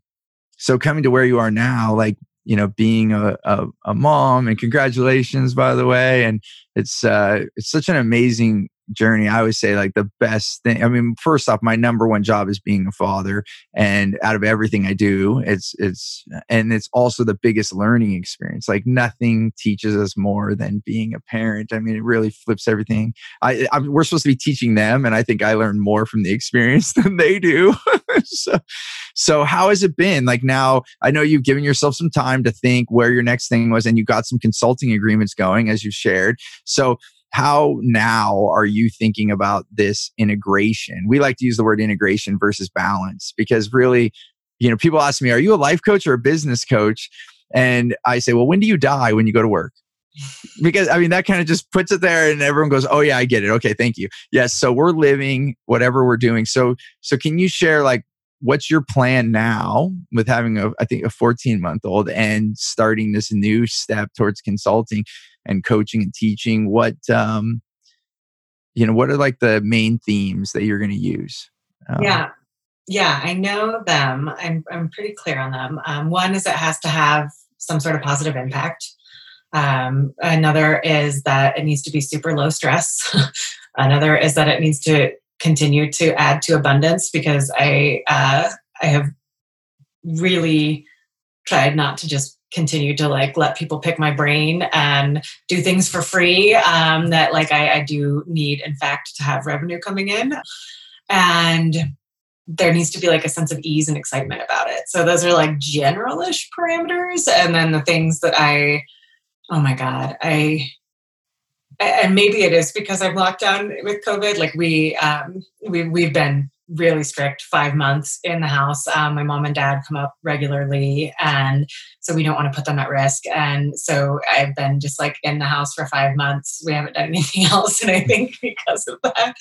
A: so coming to where you are now like you know being a, a, a mom and congratulations by the way and it's uh it's such an amazing journey, I always say like the best thing. I mean, first off, my number one job is being a father, and out of everything I do, it's it's and it's also the biggest learning experience. Like nothing teaches us more than being a parent. I mean, it really flips everything. I, I we're supposed to be teaching them, and I think I learn more from the experience <laughs> than they do. so, so how has it been? Like now, I know you've given yourself some time to think where your next thing was, and you got some consulting agreements going, as you shared. So how now are you thinking about this integration? We like to use the word integration versus balance because really, you know, people ask me, are you a life coach or a business coach? And I say, well, when do you die when you go to work? because I mean that kind of just puts it there and everyone goes, "Oh yeah, I get it. Okay, thank you." Yes, so we're living whatever we're doing. So so can you share like what's your plan now with having a I think a 14 month old and starting this new step towards consulting? And coaching and teaching what um you know what are like the main themes that you're going to use?
B: Um, yeah. Yeah i know them. I'm, I'm pretty clear on them. Um, one is it has to have some sort of positive impact. Um, another is that it needs to be super low stress. <laughs> Another is that it needs to continue to add to abundance because i uh, i have really tried not to just continue to like let people pick my brain and do things for free um, that like I, I do need in fact to have revenue coming in. And there needs to be like a sense of ease and excitement about it. So those are like generalish parameters. And then the things that i oh my god i and maybe it is because i'm locked down with covid. Like we um we, we've been really strict five months in the house. Um, my mom and dad come up regularly, and so we don't want to put them at risk. And so I've been just like in the house for five months. We haven't done <laughs> anything else, and I think because of that,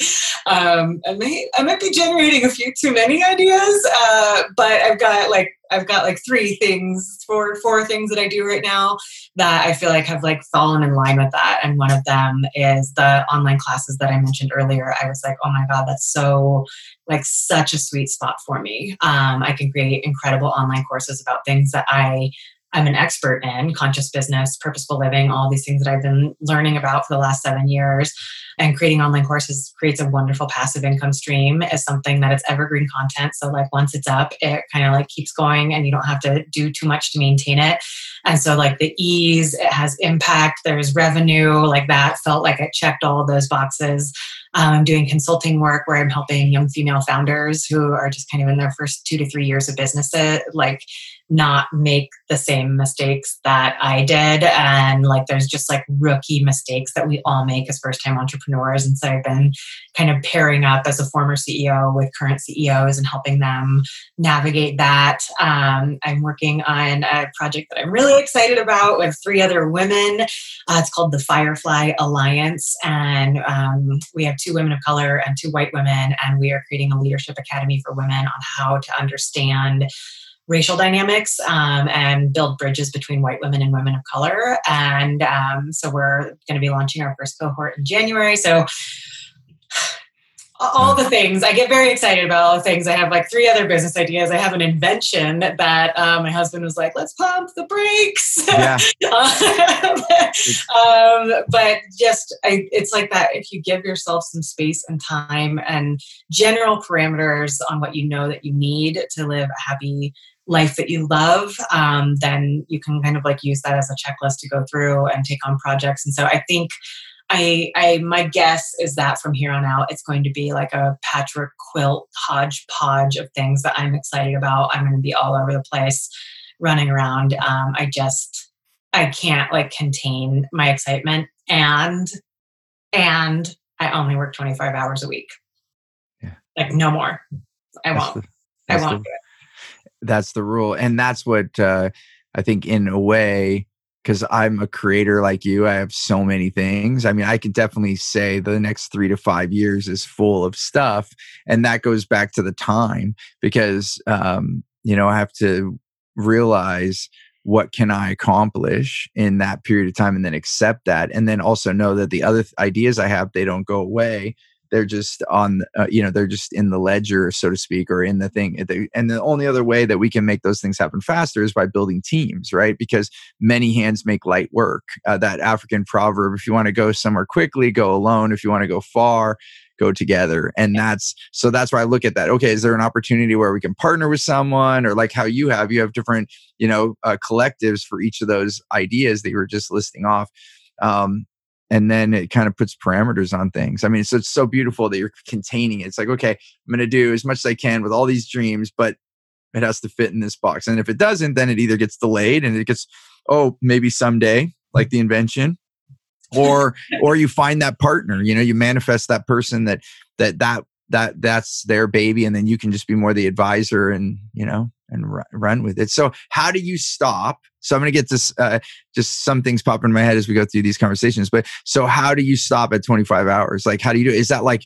B: um, I may I might be generating a few too many ideas. Uh, but I've got like I've got like three things, four four things that I do right now that I feel like have like fallen in line with that. And one of them is the online classes that I mentioned earlier. I was like, oh my god, that's so like such a sweet spot for me. Um, I can create incredible online courses about things that I I'm an expert in conscious business, purposeful living, all these things that I've been learning about for the last seven years. And creating online courses creates a wonderful passive income stream as something that it's evergreen content. So, like, once it's up, it kind of like keeps going and you don't have to do too much to maintain it. And so, like, the ease, it has impact, there's revenue, like that felt like it checked all those boxes. Um, I'm doing consulting work where I'm helping young female founders who are just kind of in their first two to three years of business, like not make the same mistakes that I did. And like there's just like rookie mistakes that we all make as first time entrepreneurs. And so I've been kind of pairing up as a former CEO with current CEOs and helping them navigate that. Um, I'm working on a project that I'm really excited about with three other women. Uh, it's called the Firefly Alliance. And um, we have two women of color and two white women. And we are creating a leadership academy for women on how to understand racial dynamics um, and build bridges between white women and women of color. And um, so we're going to be launching our first cohort in January. So <sighs> all the things i get very excited about all the things i have like three other business ideas i have an invention that uh, my husband was like let's pump the brakes yeah. <laughs> um, but just I, it's like that if you give yourself some space and time and general parameters on what you know that you need to live a happy life that you love, um, then you can kind of like use that as a checklist to go through and take on projects. And so I think I, I my guess is that from here on out, it's going to be like a patchwork quilt hodgepodge of things that I'm excited about. I'm going to be all over the place, running around. Um, I just I can't like contain my excitement, and and I only work 25 hours a week. Yeah. Like no more. I won't. The, I won't
A: the, do it that's the rule and that's what uh, i think in a way because i'm a creator like you i have so many things i mean i could definitely say the next three to five years is full of stuff and that goes back to the time because um, you know i have to realize what can i accomplish in that period of time and then accept that and then also know that the other th- ideas i have they don't go away they're just on uh, you know they're just in the ledger so to speak or in the thing and the only other way that we can make those things happen faster is by building teams right? Because many hands make light work. Uh, that african proverb if you want to go somewhere quickly go alone. If you want to go far go together. And that's so that's why i look at that okay is there an opportunity where we can partner with someone? Or like how you have you have different you know uh, collectives for each of those ideas that you were just listing off. Um, and then it kind of puts parameters on things. I mean, so it's so beautiful that you're containing it. It's like, okay, I'm going to do as much as I can with all these dreams, but it has to fit in this box. And if it doesn't, then it either gets delayed and it gets, oh, maybe someday, like the invention, or or you find that partner. You know, you manifest that person that that that that that's their baby, and then you can just be more the advisor and you know and run with it. So, how do you stop? So, I'm going to get this. Uh, just some things pop in my head as we go through these conversations. But so, how do you stop at 25 hours? Like, how do you do? Is that like,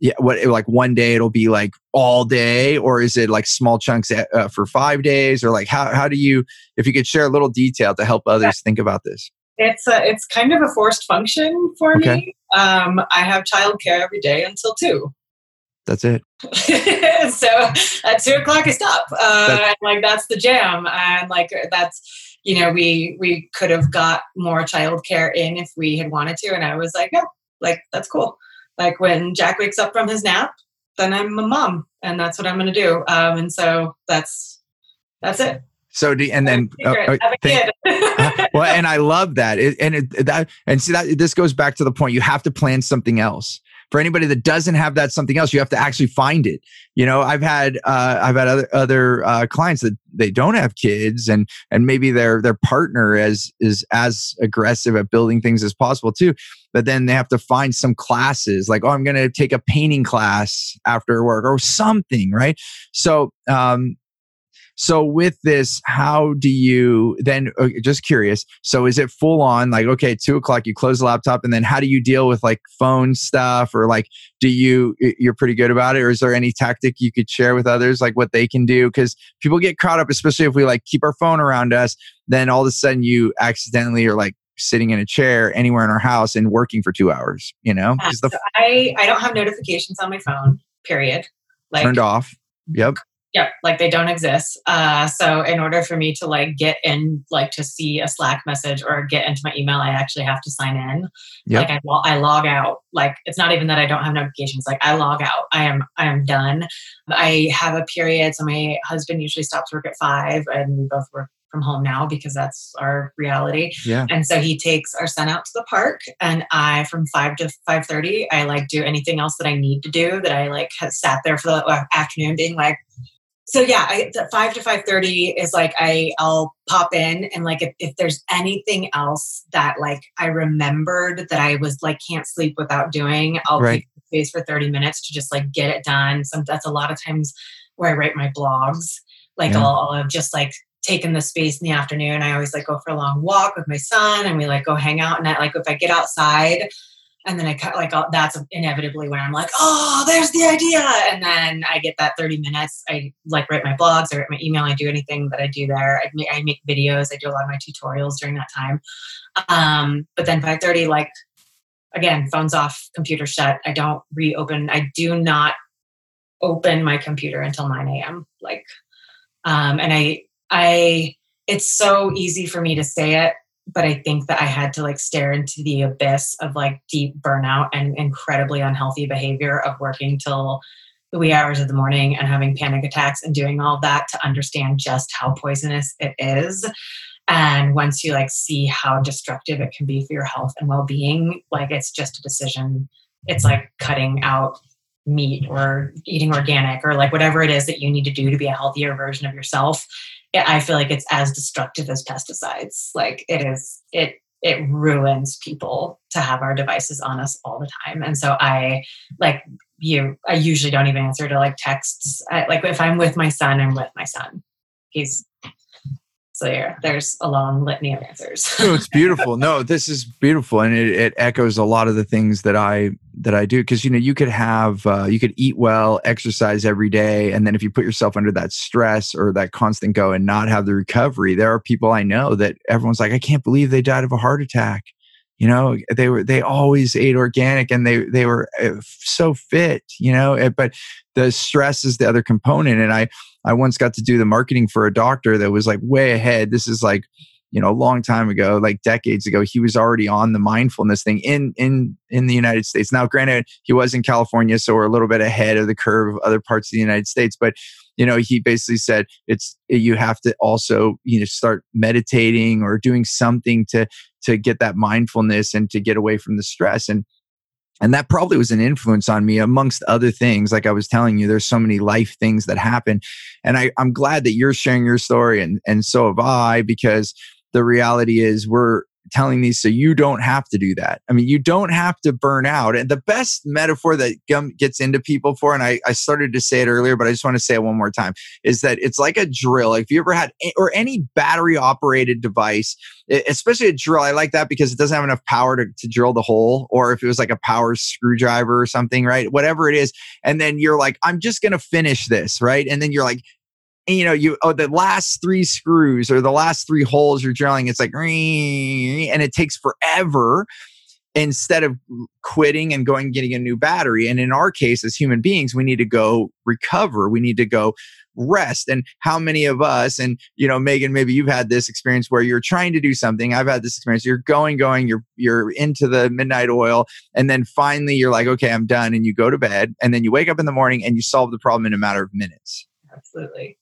A: yeah, what like one day it'll be like all day, or is it like small chunks uh, uh for five days, or like how how do you? If you could share a little detail to help others think about this.
B: It's a, it's kind of a forced function for okay. me. Um, I have childcare every day until two
A: that's it. <laughs>
B: so at two o'clock I stop. Uh, and like that's the jam. And like that's you know, we we could have got more childcare in if we had wanted to. And I was like, no, like that's cool. Like when Jack wakes up from his nap, then I'm a mom and that's what I'm gonna do. Um, and so that's that's it.
A: So do and then uh, think, <laughs> uh, well, and I love that, it, and it, that and see that this goes back to the point you have to plan something else for anybody that doesn't have that something else, you have to actually find it. You know, I've had uh, I've had other other uh, clients that they don't have kids, and and maybe their their partner is is as aggressive at building things as possible too. But then they have to find some classes, like oh, I'm going to take a painting class after work or something, right? So um, so with this, how do you then? Uh, just curious. So is it full on like okay, two o'clock, you close the laptop, and then how do you deal with like phone stuff or like do you you're pretty good about it, or is there any tactic you could share with others like what they can do? Because people get caught up, especially if we like keep our phone around us. Then all of a sudden you accidentally are like sitting in a chair anywhere in our house and working for two hours. You know,
B: yeah, so I I don't have notifications on my phone. Period.
A: Like turned off. Yep.
B: Yep, like they don't exist. Uh, so in order for me to like get in, like to see a Slack message or get into my email, I actually have to sign in. Yep. Like I, I log out. Like it's not even that I don't have notifications. Like I log out. I am I am done. I have a period. So my husband usually stops work at five, and we both work from home now because that's our reality.
A: Yeah.
B: And so he takes our son out to the park and I from 5 to 5:30 I like do anything else that I need to do that I like have sat there for the uh, afternoon being like so yeah, I, the five to five thirty is like I I'll pop in and like if, if there's anything else that like I remembered that I was like can't sleep without doing, I'll right. take space for thirty minutes to just like get it done. Some that's a lot of times where I write my blogs. Like yeah. I'll, I'll have just like taken the space in the afternoon. I always like go for a long walk with my son and we like go hang out. And I, like if I get outside and then I cut like that's inevitably when I'm like, oh, there's the idea, and then I get that 30 minutes. I like write my blogs, I write my email, I do anything that I do there. I make, I make videos, I do a lot of my tutorials during that time. Um, but then 5:30, like again, phones off, computer shut. I don't reopen. I do not open my computer until 9 a.m. Like, um, and I I it's so easy for me to say it but I think that I had to like stare into the abyss of like deep burnout and incredibly unhealthy behavior of working till the wee hours of the morning and having panic attacks and doing all that to understand just how poisonous it is. And once you like see how destructive it can be for your health and well-being, like it's just a decision. It's like cutting out meat or eating organic or like whatever it is that you need to do to be a healthier version of yourself I feel like it's as destructive as pesticides. Like it is, it it ruins people to have our devices on us all the time. And so I like you. I usually don't even answer to like texts. I, like if I'm with my son, I'm with my son. He's so yeah, there's a long litany of answers.
A: no, it's <laughs> beautiful. No, this is beautiful, and it, it echoes a lot of the things that I that I do. Because you know, you could have uh, you could eat well, exercise every day, and then if you put yourself under that stress or that constant go and not have the recovery, there are people I know that everyone's like, I can't believe they died of a heart attack you know they were they always ate organic and they they were uh, so fit you know eh, but the stress is the other component and i i once got to do the marketing for a doctor that was like way ahead. This is like you know a long time ago like decades ago. He was already on the mindfulness thing in in in the united states. Now granted he was in california so we're a little bit ahead of the curve of other parts of the united states but you know he basically said it's you have to also you know start meditating or doing something to to get that mindfulness and to get away from the stress and and that probably was an influence on me amongst other things like i was telling you there's so many life things that happen and I, i'm glad that you're sharing your story and and so have i because the reality is we're telling these so you don't have to do that. I mean, you don't have to burn out. And the best metaphor that Gum gets into people for, and I, I started to say it earlier, but I just want to say it one more time, is that it's like a drill. If you ever had, or any battery operated device, especially a drill, I like that because it doesn't have enough power to, to drill the hole, or if it was like a power screwdriver or something, right? Whatever it is. And then you're like, I'm just going to finish this, right? And then you're like, you know, you oh the last three screws or the last three holes you're drilling, it's like and it takes forever instead of quitting and going getting a new battery. And in our case, as human beings, we need to go recover. We need to go rest. And how many of us, and you know, Meghan, maybe you've had this experience where you're trying to do something. I've had this experience. You're going, going, you're you're into the midnight oil, and then finally you're like, okay, I'm done, and you go to bed, and then you wake up in the morning and you solve the problem in a matter of minutes.
B: Absolutely.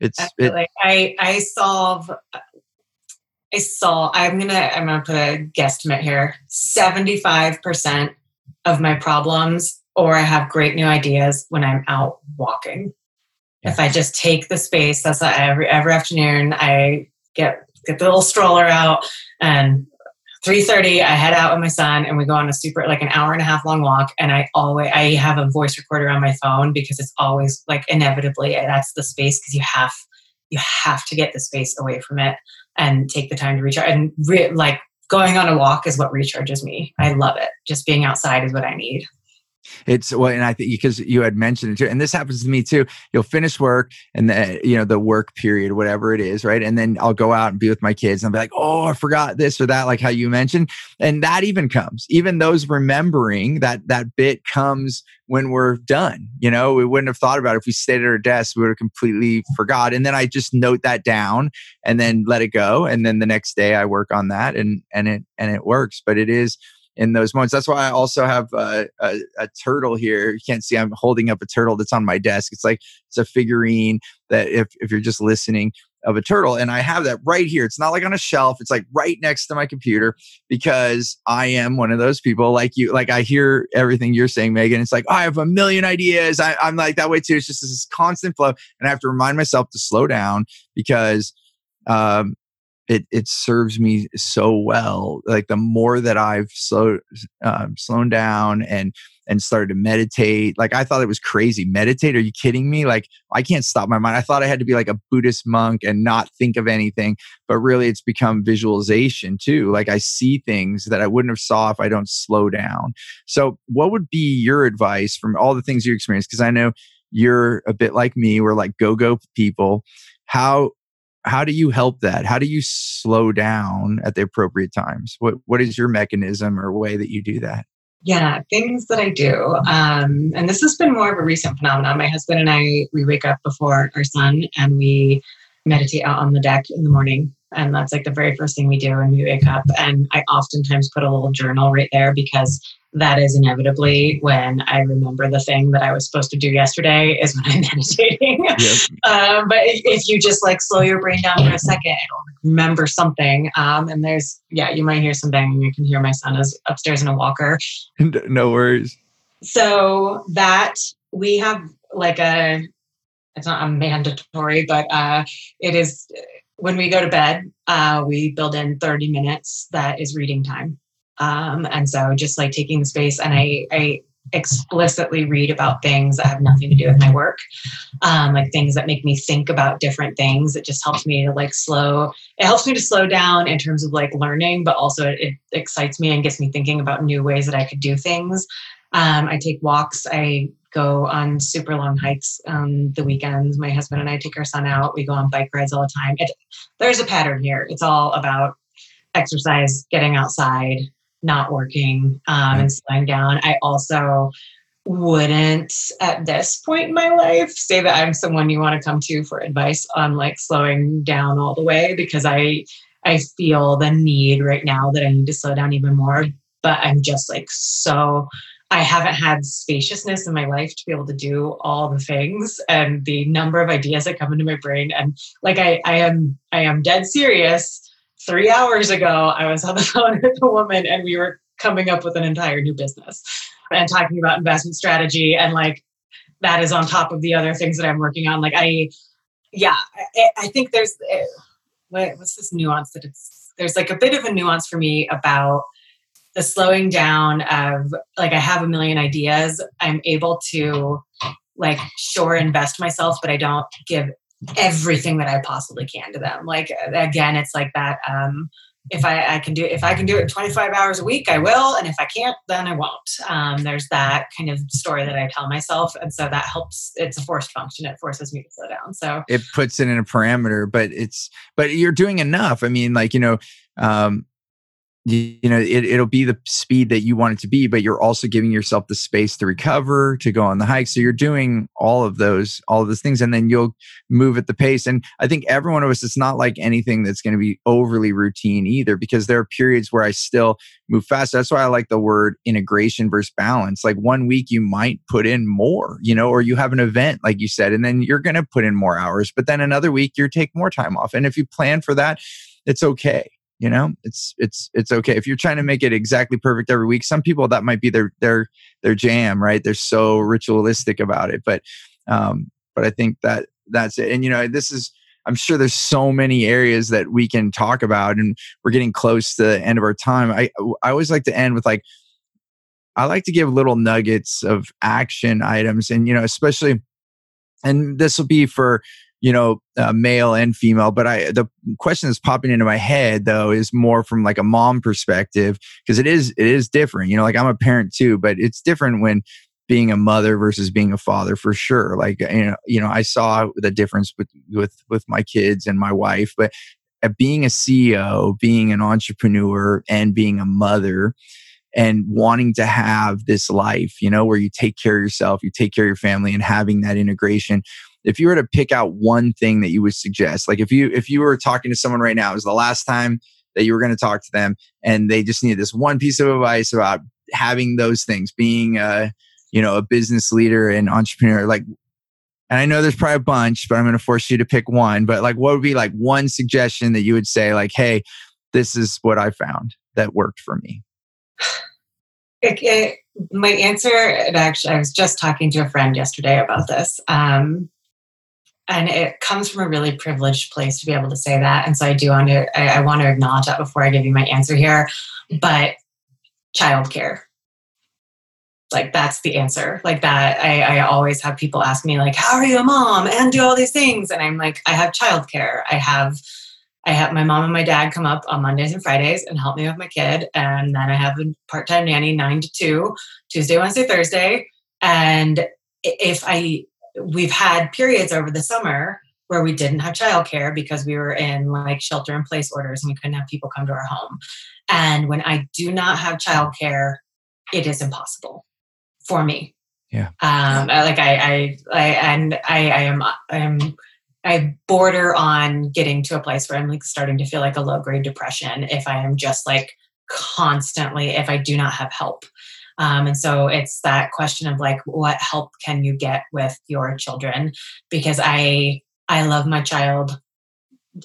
A: It's
B: it, like I I solve uh, I solve I'm gonna I'm gonna put a guesstimate here. 75% of my problems or I have great new ideas when I'm out walking. If I just take the space, that's uh, every every afternoon I get get the little stroller out and 3.30 i head out with my son and we go on a super like an hour and a half long walk. And i always i have a voice recorder on my phone because it's always like inevitably eh, that's the space because you have you have to get the space away from it and take the time to recharge. And re- like going on a walk is what recharges me. I love it. Just being outside is what i need
A: it's well, and I think because you had mentioned it too, and this happens to me too. You'll finish work and the eh, you know the work period, whatever it is, right? And then I'll go out and be with my kids, and I'll be like, oh, I forgot this or that, like how you mentioned, and that even comes, even those remembering that that bit comes when we're done. You know, we wouldn't have thought about it if we stayed at our desk, we would have completely forgot. And then I just note that down and then let it go, and then the next day I work on that, and and it and it works. But it is in those moments. That's why I also have a, a, a, turtle here. You can't see I'm holding up a turtle that's on my desk. It's like it's a figurine that if if you're just listening of a turtle, and I have that right here. It's not like on a shelf. It's like right next to my computer because I am one of those people like you. Like I hear everything you're saying, Meghan. It's like I have a million ideas. I, I'm like that way too. It's just this constant flow, and I have to remind myself to slow down because um, it it serves me so well. Like the more that I've slowed um, slowed down and and started to meditate, like I thought it was crazy. Meditate? Are you kidding me? Like I can't stop my mind. I thought I had to be like a Buddhist monk and not think of anything, but really it's become visualization too. Like I see things that I wouldn't have saw if I don't slow down. So, what would be your advice from all the things you experienced? Because I know you're a bit like me. We're like go go people. How how do you help that? How do you slow down at the appropriate times? What what is your mechanism or way that you do that?
B: Yeah, things that I do. Um, and this has been more of a recent phenomenon. My husband and I, we wake up before our son and we meditate out on the deck in the morning. And that's like the very first thing we do when we wake up. And I oftentimes put a little journal right there because that is inevitably when I remember the thing that I was supposed to do yesterday is when I'm <laughs> meditating. Yep. um, but if you just like slow your brain down for a second, it'll remember something. Um, and there's, yeah, you might hear some banging. You can hear my son is upstairs in a walker. <laughs>
A: no worries.
B: So that we have like a, it's not a mandatory, but uh, it is when we go to bed, uh, we build in 30 minutes that is reading time. Um, and so just like taking the space and I, I explicitly read about things that have nothing to do with my work. Um, like things that make me think about different things. It just helps me to like slow it helps me to slow down in terms of like learning but also it, it excites me and gets me thinking about new ways that i could do things. Um, i take walks. I go on super long hikes on the weekends. My husband and i take our son out. We go on bike rides all the time. It, there's a pattern here. It's all about exercise getting outside not working um, and slowing down. I also wouldn't at this point in my life say that I'm someone you want to come to for advice on like slowing down all the way because I I feel the need right now that I need to slow down even more. But I'm just like so I haven't had spaciousness in my life to be able to do all the things and the number of ideas that come into my brain. And like I, I am I am dead serious. Three hours ago, I was on the <laughs> phone with a woman and we were coming up with an entire new business and talking about investment strategy and like that is on top of the other things that I'm working on. Like I, yeah, I, I think there's eh, what, what's this nuance that it's there's like a bit of a nuance for me about the slowing down of like I have a million ideas. I'm able to like sure invest myself, but I don't give everything that I possibly can to them. Like again, it's like that. Um, if I, I can do if I can do it 25 hours a week, I will, and if I can't, then I won't. Um, there's that kind of story that I tell myself, and so that helps. It's a forced function. It forces me to slow down. So
A: it puts it in a parameter, but it's but you're doing enough. I mean, like you know, um, you, you know it, it'll be the speed that you want it to be but you're also giving yourself the space to recover to go on the hike. So you're doing all of those all of those things and then you'll move at the pace. And i think every one of us it's not like anything that's going to be overly routine either because there are periods where i still move fast. That's why i like the word integration versus balance. Like one week you might put in more you know or you have an event like you said and then you're going to put in more hours but then another week you take more time off. And if you plan for that it's okay you know it's it's it's okay. If you're trying to make it exactly perfect every week some people that might be their their their jam right? They're so ritualistic about it but um but i think that that's it. And you know this is i'm sure there's so many areas that we can talk about and we're getting close to the end of our time. I i always like to end with like i like to give little nuggets of action items and you know especially and this will be for you know, uh, male and female. But I, the question that's popping into my head though is more from like a mom perspective because it is, it is different. You know, like I'm a parent too, but it's different when being a mother versus being a father for sure. Like you know, you know, I saw the difference with with with my kids and my wife, but being a CEO, being an entrepreneur, and being a mother and wanting to have this life, you know, where you take care of yourself, you take care of your family, and having that integration if you were to pick out one thing that you would suggest, like if you if you were talking to someone right now, it was the last time that you were going to talk to them, and they just needed this one piece of advice about having those things, being a you know a business leader and entrepreneur, like. And I know there's probably a bunch, but I'm going to force you to pick one. But like, what would be like one suggestion that you would say, like, hey, this is what I found that worked for me?
B: It, it, my answer, actually, I was just talking to a friend yesterday about this. Um, and it comes from a really privileged place to be able to say that. And so i do want to I, I, want to acknowledge that before i give you my answer here. But childcare like that's the answer. Like that I, I always have people ask me like how are you a mom? And do all these things. And i'm like i have childcare. I have i have my mom and my dad come up on mondays and fridays and help me with my kid. And then i have a part-time nanny nine to two tuesday wednesday thursday. And if i we've had periods over the summer where we didn't have childcare because we were in like shelter in place orders and we couldn't have people come to our home. And when I do not have childcare, it is impossible for me.
A: Yeah.
B: Um, like I, I, I, and I, I am, I am, I border on getting to a place where I'm like starting to feel like a low grade depression if I am just like constantly, if I do not have help. Um, and so it's that question of like, what help can you get with your children? Because I I love my child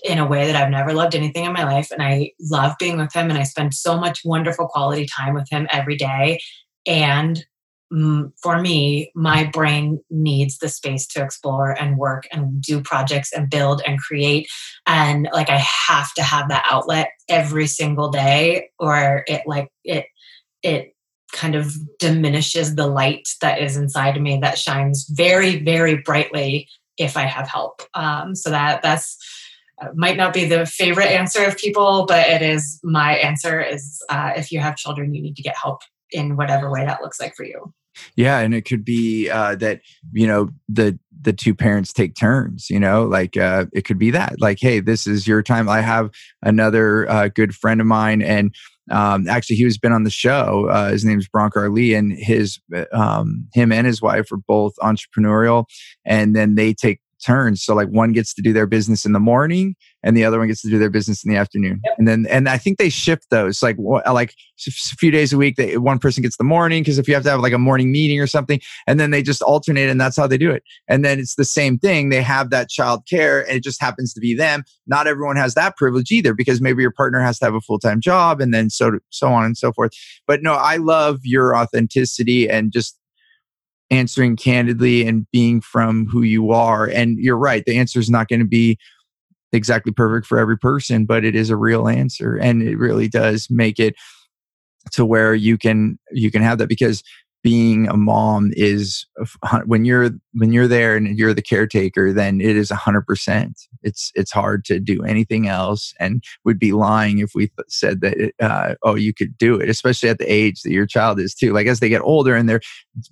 B: in a way that I've never loved anything in my life, and I love being with him, and I spend so much wonderful quality time with him every day. And mm, for me, my brain needs the space to explore and work and do projects and build and create. And like, I have to have that outlet every single day, or it like it it kind of diminishes the light that is inside of me that shines very very brightly if i have help. Um, so that that's uh, might not be the favorite answer of people but it is my answer is uh, if you have children you need to get help in whatever way that looks like for you.
A: Yeah and it could be uh, that you know the the two parents take turns you know like uh, it could be that like hey this is your time. I have another uh, good friend of mine and um, actually he was been on the show. Uh, his name's Bronco Ali, and his um, him and his wife are both entrepreneurial, and then they take turns. So like one gets to do their business in the morning and the other one gets to do their business in the afternoon. Yep. And then, and I think they shift those like, like a few days a week, they, one person gets the morning. Cause if you have to have like a morning meeting or something, and then they just alternate and that's how they do it. And then it's the same thing. They have that child care and it just happens to be them. Not everyone has that privilege either because maybe your partner has to have a full-time job and then so, so on and so forth. But no, I love your authenticity and just answering candidly and being from who you are. And you're right, the answer is not going to be exactly perfect for every person, but it is a real answer. And it really does make it to where you can you can have that because being a mom is when you're when you're there and you're the caretaker then it is 100% it's it's hard to do anything else and would be lying if we said that it, uh, oh you could do it especially at the age that your child is too. Like as they get older and they're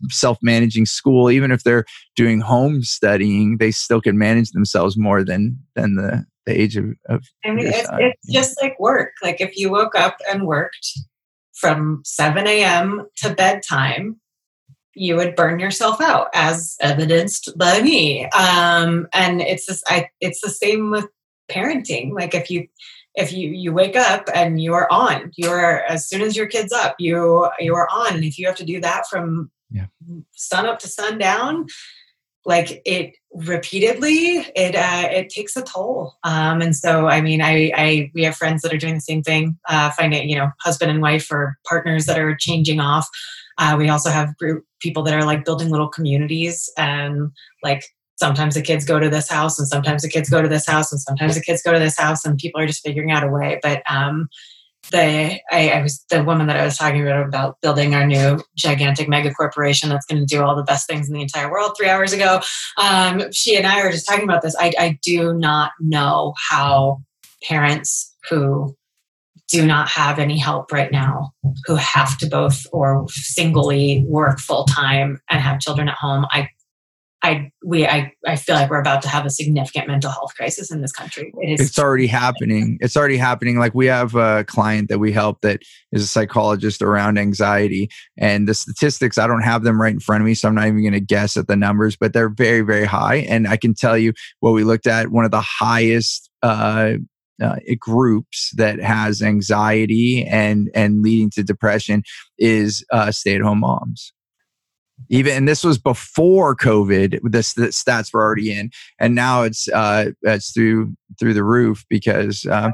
A: self-managing school even if they're doing home studying they still can manage themselves more than than the the age of, of
B: I mean, it's, it's just like work. Like if you woke up and worked from 7 a.m. to bedtime, you would burn yourself out, as evidenced by me. Um, and it's this, I, it's the same with parenting. Like if you if you you wake up and you are on, you are as soon as your kid's up, you you are on. And if you have to do that from yeah. sun up to sundown, like it repeatedly it uh, it takes a toll. Um, and so i mean I, I we have friends that are doing the same thing uh, finding you know husband and wife or partners that are changing off. Uh, we also have group people that are like building little communities and like sometimes the kids go to this house and sometimes the kids go to this house and sometimes the kids go to this house and people are just figuring out a way. But um, the I, I, was the woman that I was talking about about building our new gigantic mega corporation that's going to do all the best things in the entire world three hours ago. Um, she and I were just talking about this. I, I do not know how parents who do not have any help right now, who have to both or singly work full time and have children at home. I I we I, I feel like we're about to have a significant mental health crisis in this country.
A: It is it's already happening. It's already happening. Like we have a client that we help that is a psychologist around anxiety and the statistics I don't have them right in front of me so I'm not even going to guess at the numbers but they're very very high and I can tell you what we looked at one of the highest uh, uh, groups that has anxiety and and leading to depression is uh, stay at home moms even and this was before covid the, the, stats were already in and now it's uh it's through through the roof because uh,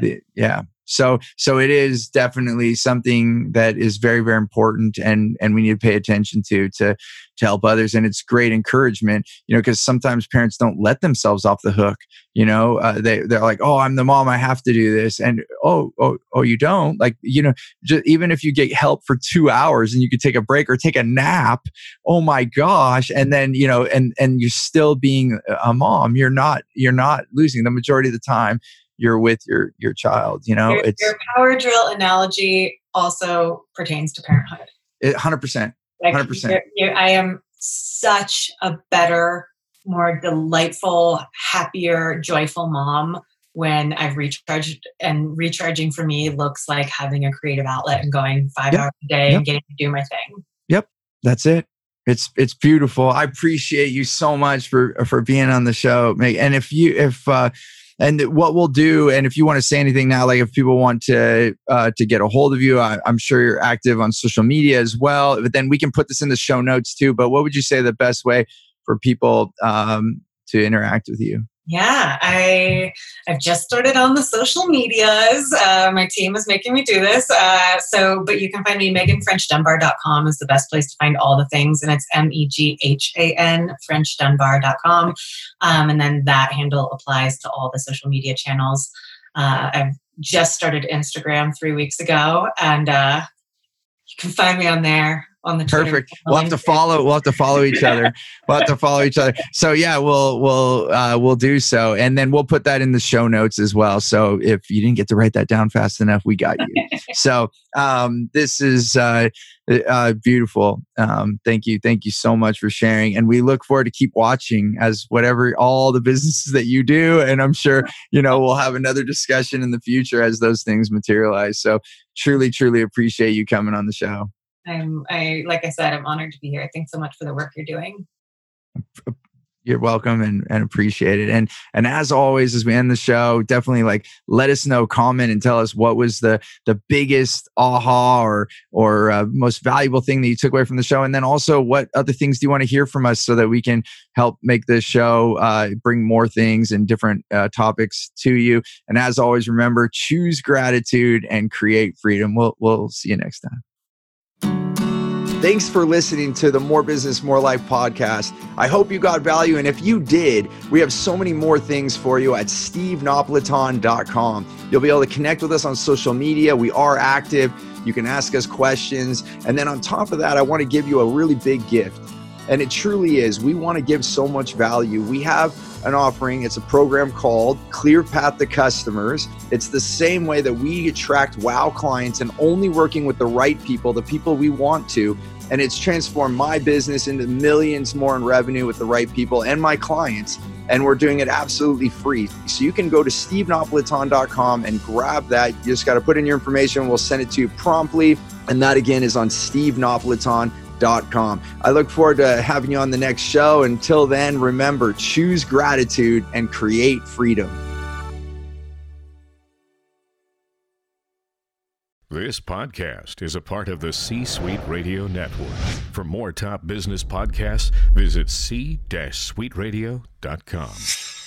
A: the, yeah so so it is definitely something that is very very important and and we need to pay attention to to to help others. And it's great encouragement you know because sometimes parents don't let themselves off the hook you know? Uh, they they're like oh i'm the mom i have to do this. And oh oh oh you don't? Like you know just, even if you get help for 2 hours and you could take a break or take a nap oh my gosh. And then you know and and you're still being a mom. You're not you're not losing the majority of the time you're with your your child you know
B: your,
A: it's
B: your power drill analogy also pertains to parenthood
A: 100% 100%
B: you're, you're, i am such a better more delightful happier joyful mom when I've recharged and recharging for me looks like having a creative outlet and going five yep. hours a day yep. and getting to do my thing.
A: Yep. That's it. It's it's beautiful. I appreciate you so much for for being on the show. And if you if uh and what we'll do and if you want to say anything now like if people want to uh, to get a hold of you I, am sure you're active on social media as well but then we can put this in the show notes too but what would you say the best way for people um, to interact with you
B: yeah, I I've just started on the social medias. Uh, my team is making me do this. Uh, so, but you can find me meghanfrenchdunbar.com is the best place to find all the things, and it's M E G H A N FrenchDunbar.com, um, and then that handle applies to all the social media channels. Uh, I've just started Instagram three weeks ago, and uh, you can find me on there on the
A: Twitter. perfect. We'll have to follow. We'll have to follow each other. We'll have to follow each other. So yeah, we'll we'll uh, we'll do so, and then we'll put that in the show notes as well. So if you didn't get to write that down fast enough, we got you. <laughs> so um, this is uh, uh, beautiful. Um, thank you, thank you so much for sharing, and we look forward to keep watching as whatever all the businesses that you do, and I'm sure you know we'll have another discussion in the future as those things materialize. So truly, truly appreciate you coming on the show.
B: I'm, I, like I said, I'm honored to be here. Thanks so much for the work you're doing
A: you're welcome and, and appreciate it. And and as always, as we end the show, definitely like let us know, comment, and tell us what was the the biggest aha or or uh, most valuable thing that you took away from the show, and then also what other things do you want to hear from us so that we can help make this show uh, bring more things and different uh, topics to you. And as always, remember choose gratitude and create freedom. We'll we'll see you next time. Thanks for listening to the More Business, More Life podcast. I hope you got value. And if you did, we have so many more things for you at stevenapolitan.com. You'll be able to connect with us on social media. We are active. You can ask us questions. And then on top of that, I want to give you a really big gift. And it truly is. We want to give so much value. We have an offering. It's a program called Clear Path to Customers. It's the same way that we attract wow clients and only working with the right people, the people we want to. And it's transformed my business into millions more in revenue with the right people and my clients. And we're doing it absolutely free. So you can go to stevenapolitan.com and grab that. You just got to put in your information. We'll send it to you promptly. And that again is on stevenapolitan.com I look forward to having you on the next show. Until then, remember choose gratitude and create freedom.
C: This podcast is a part of the C Suite Radio Network. For more top business podcasts, visit c-suiteradio.com.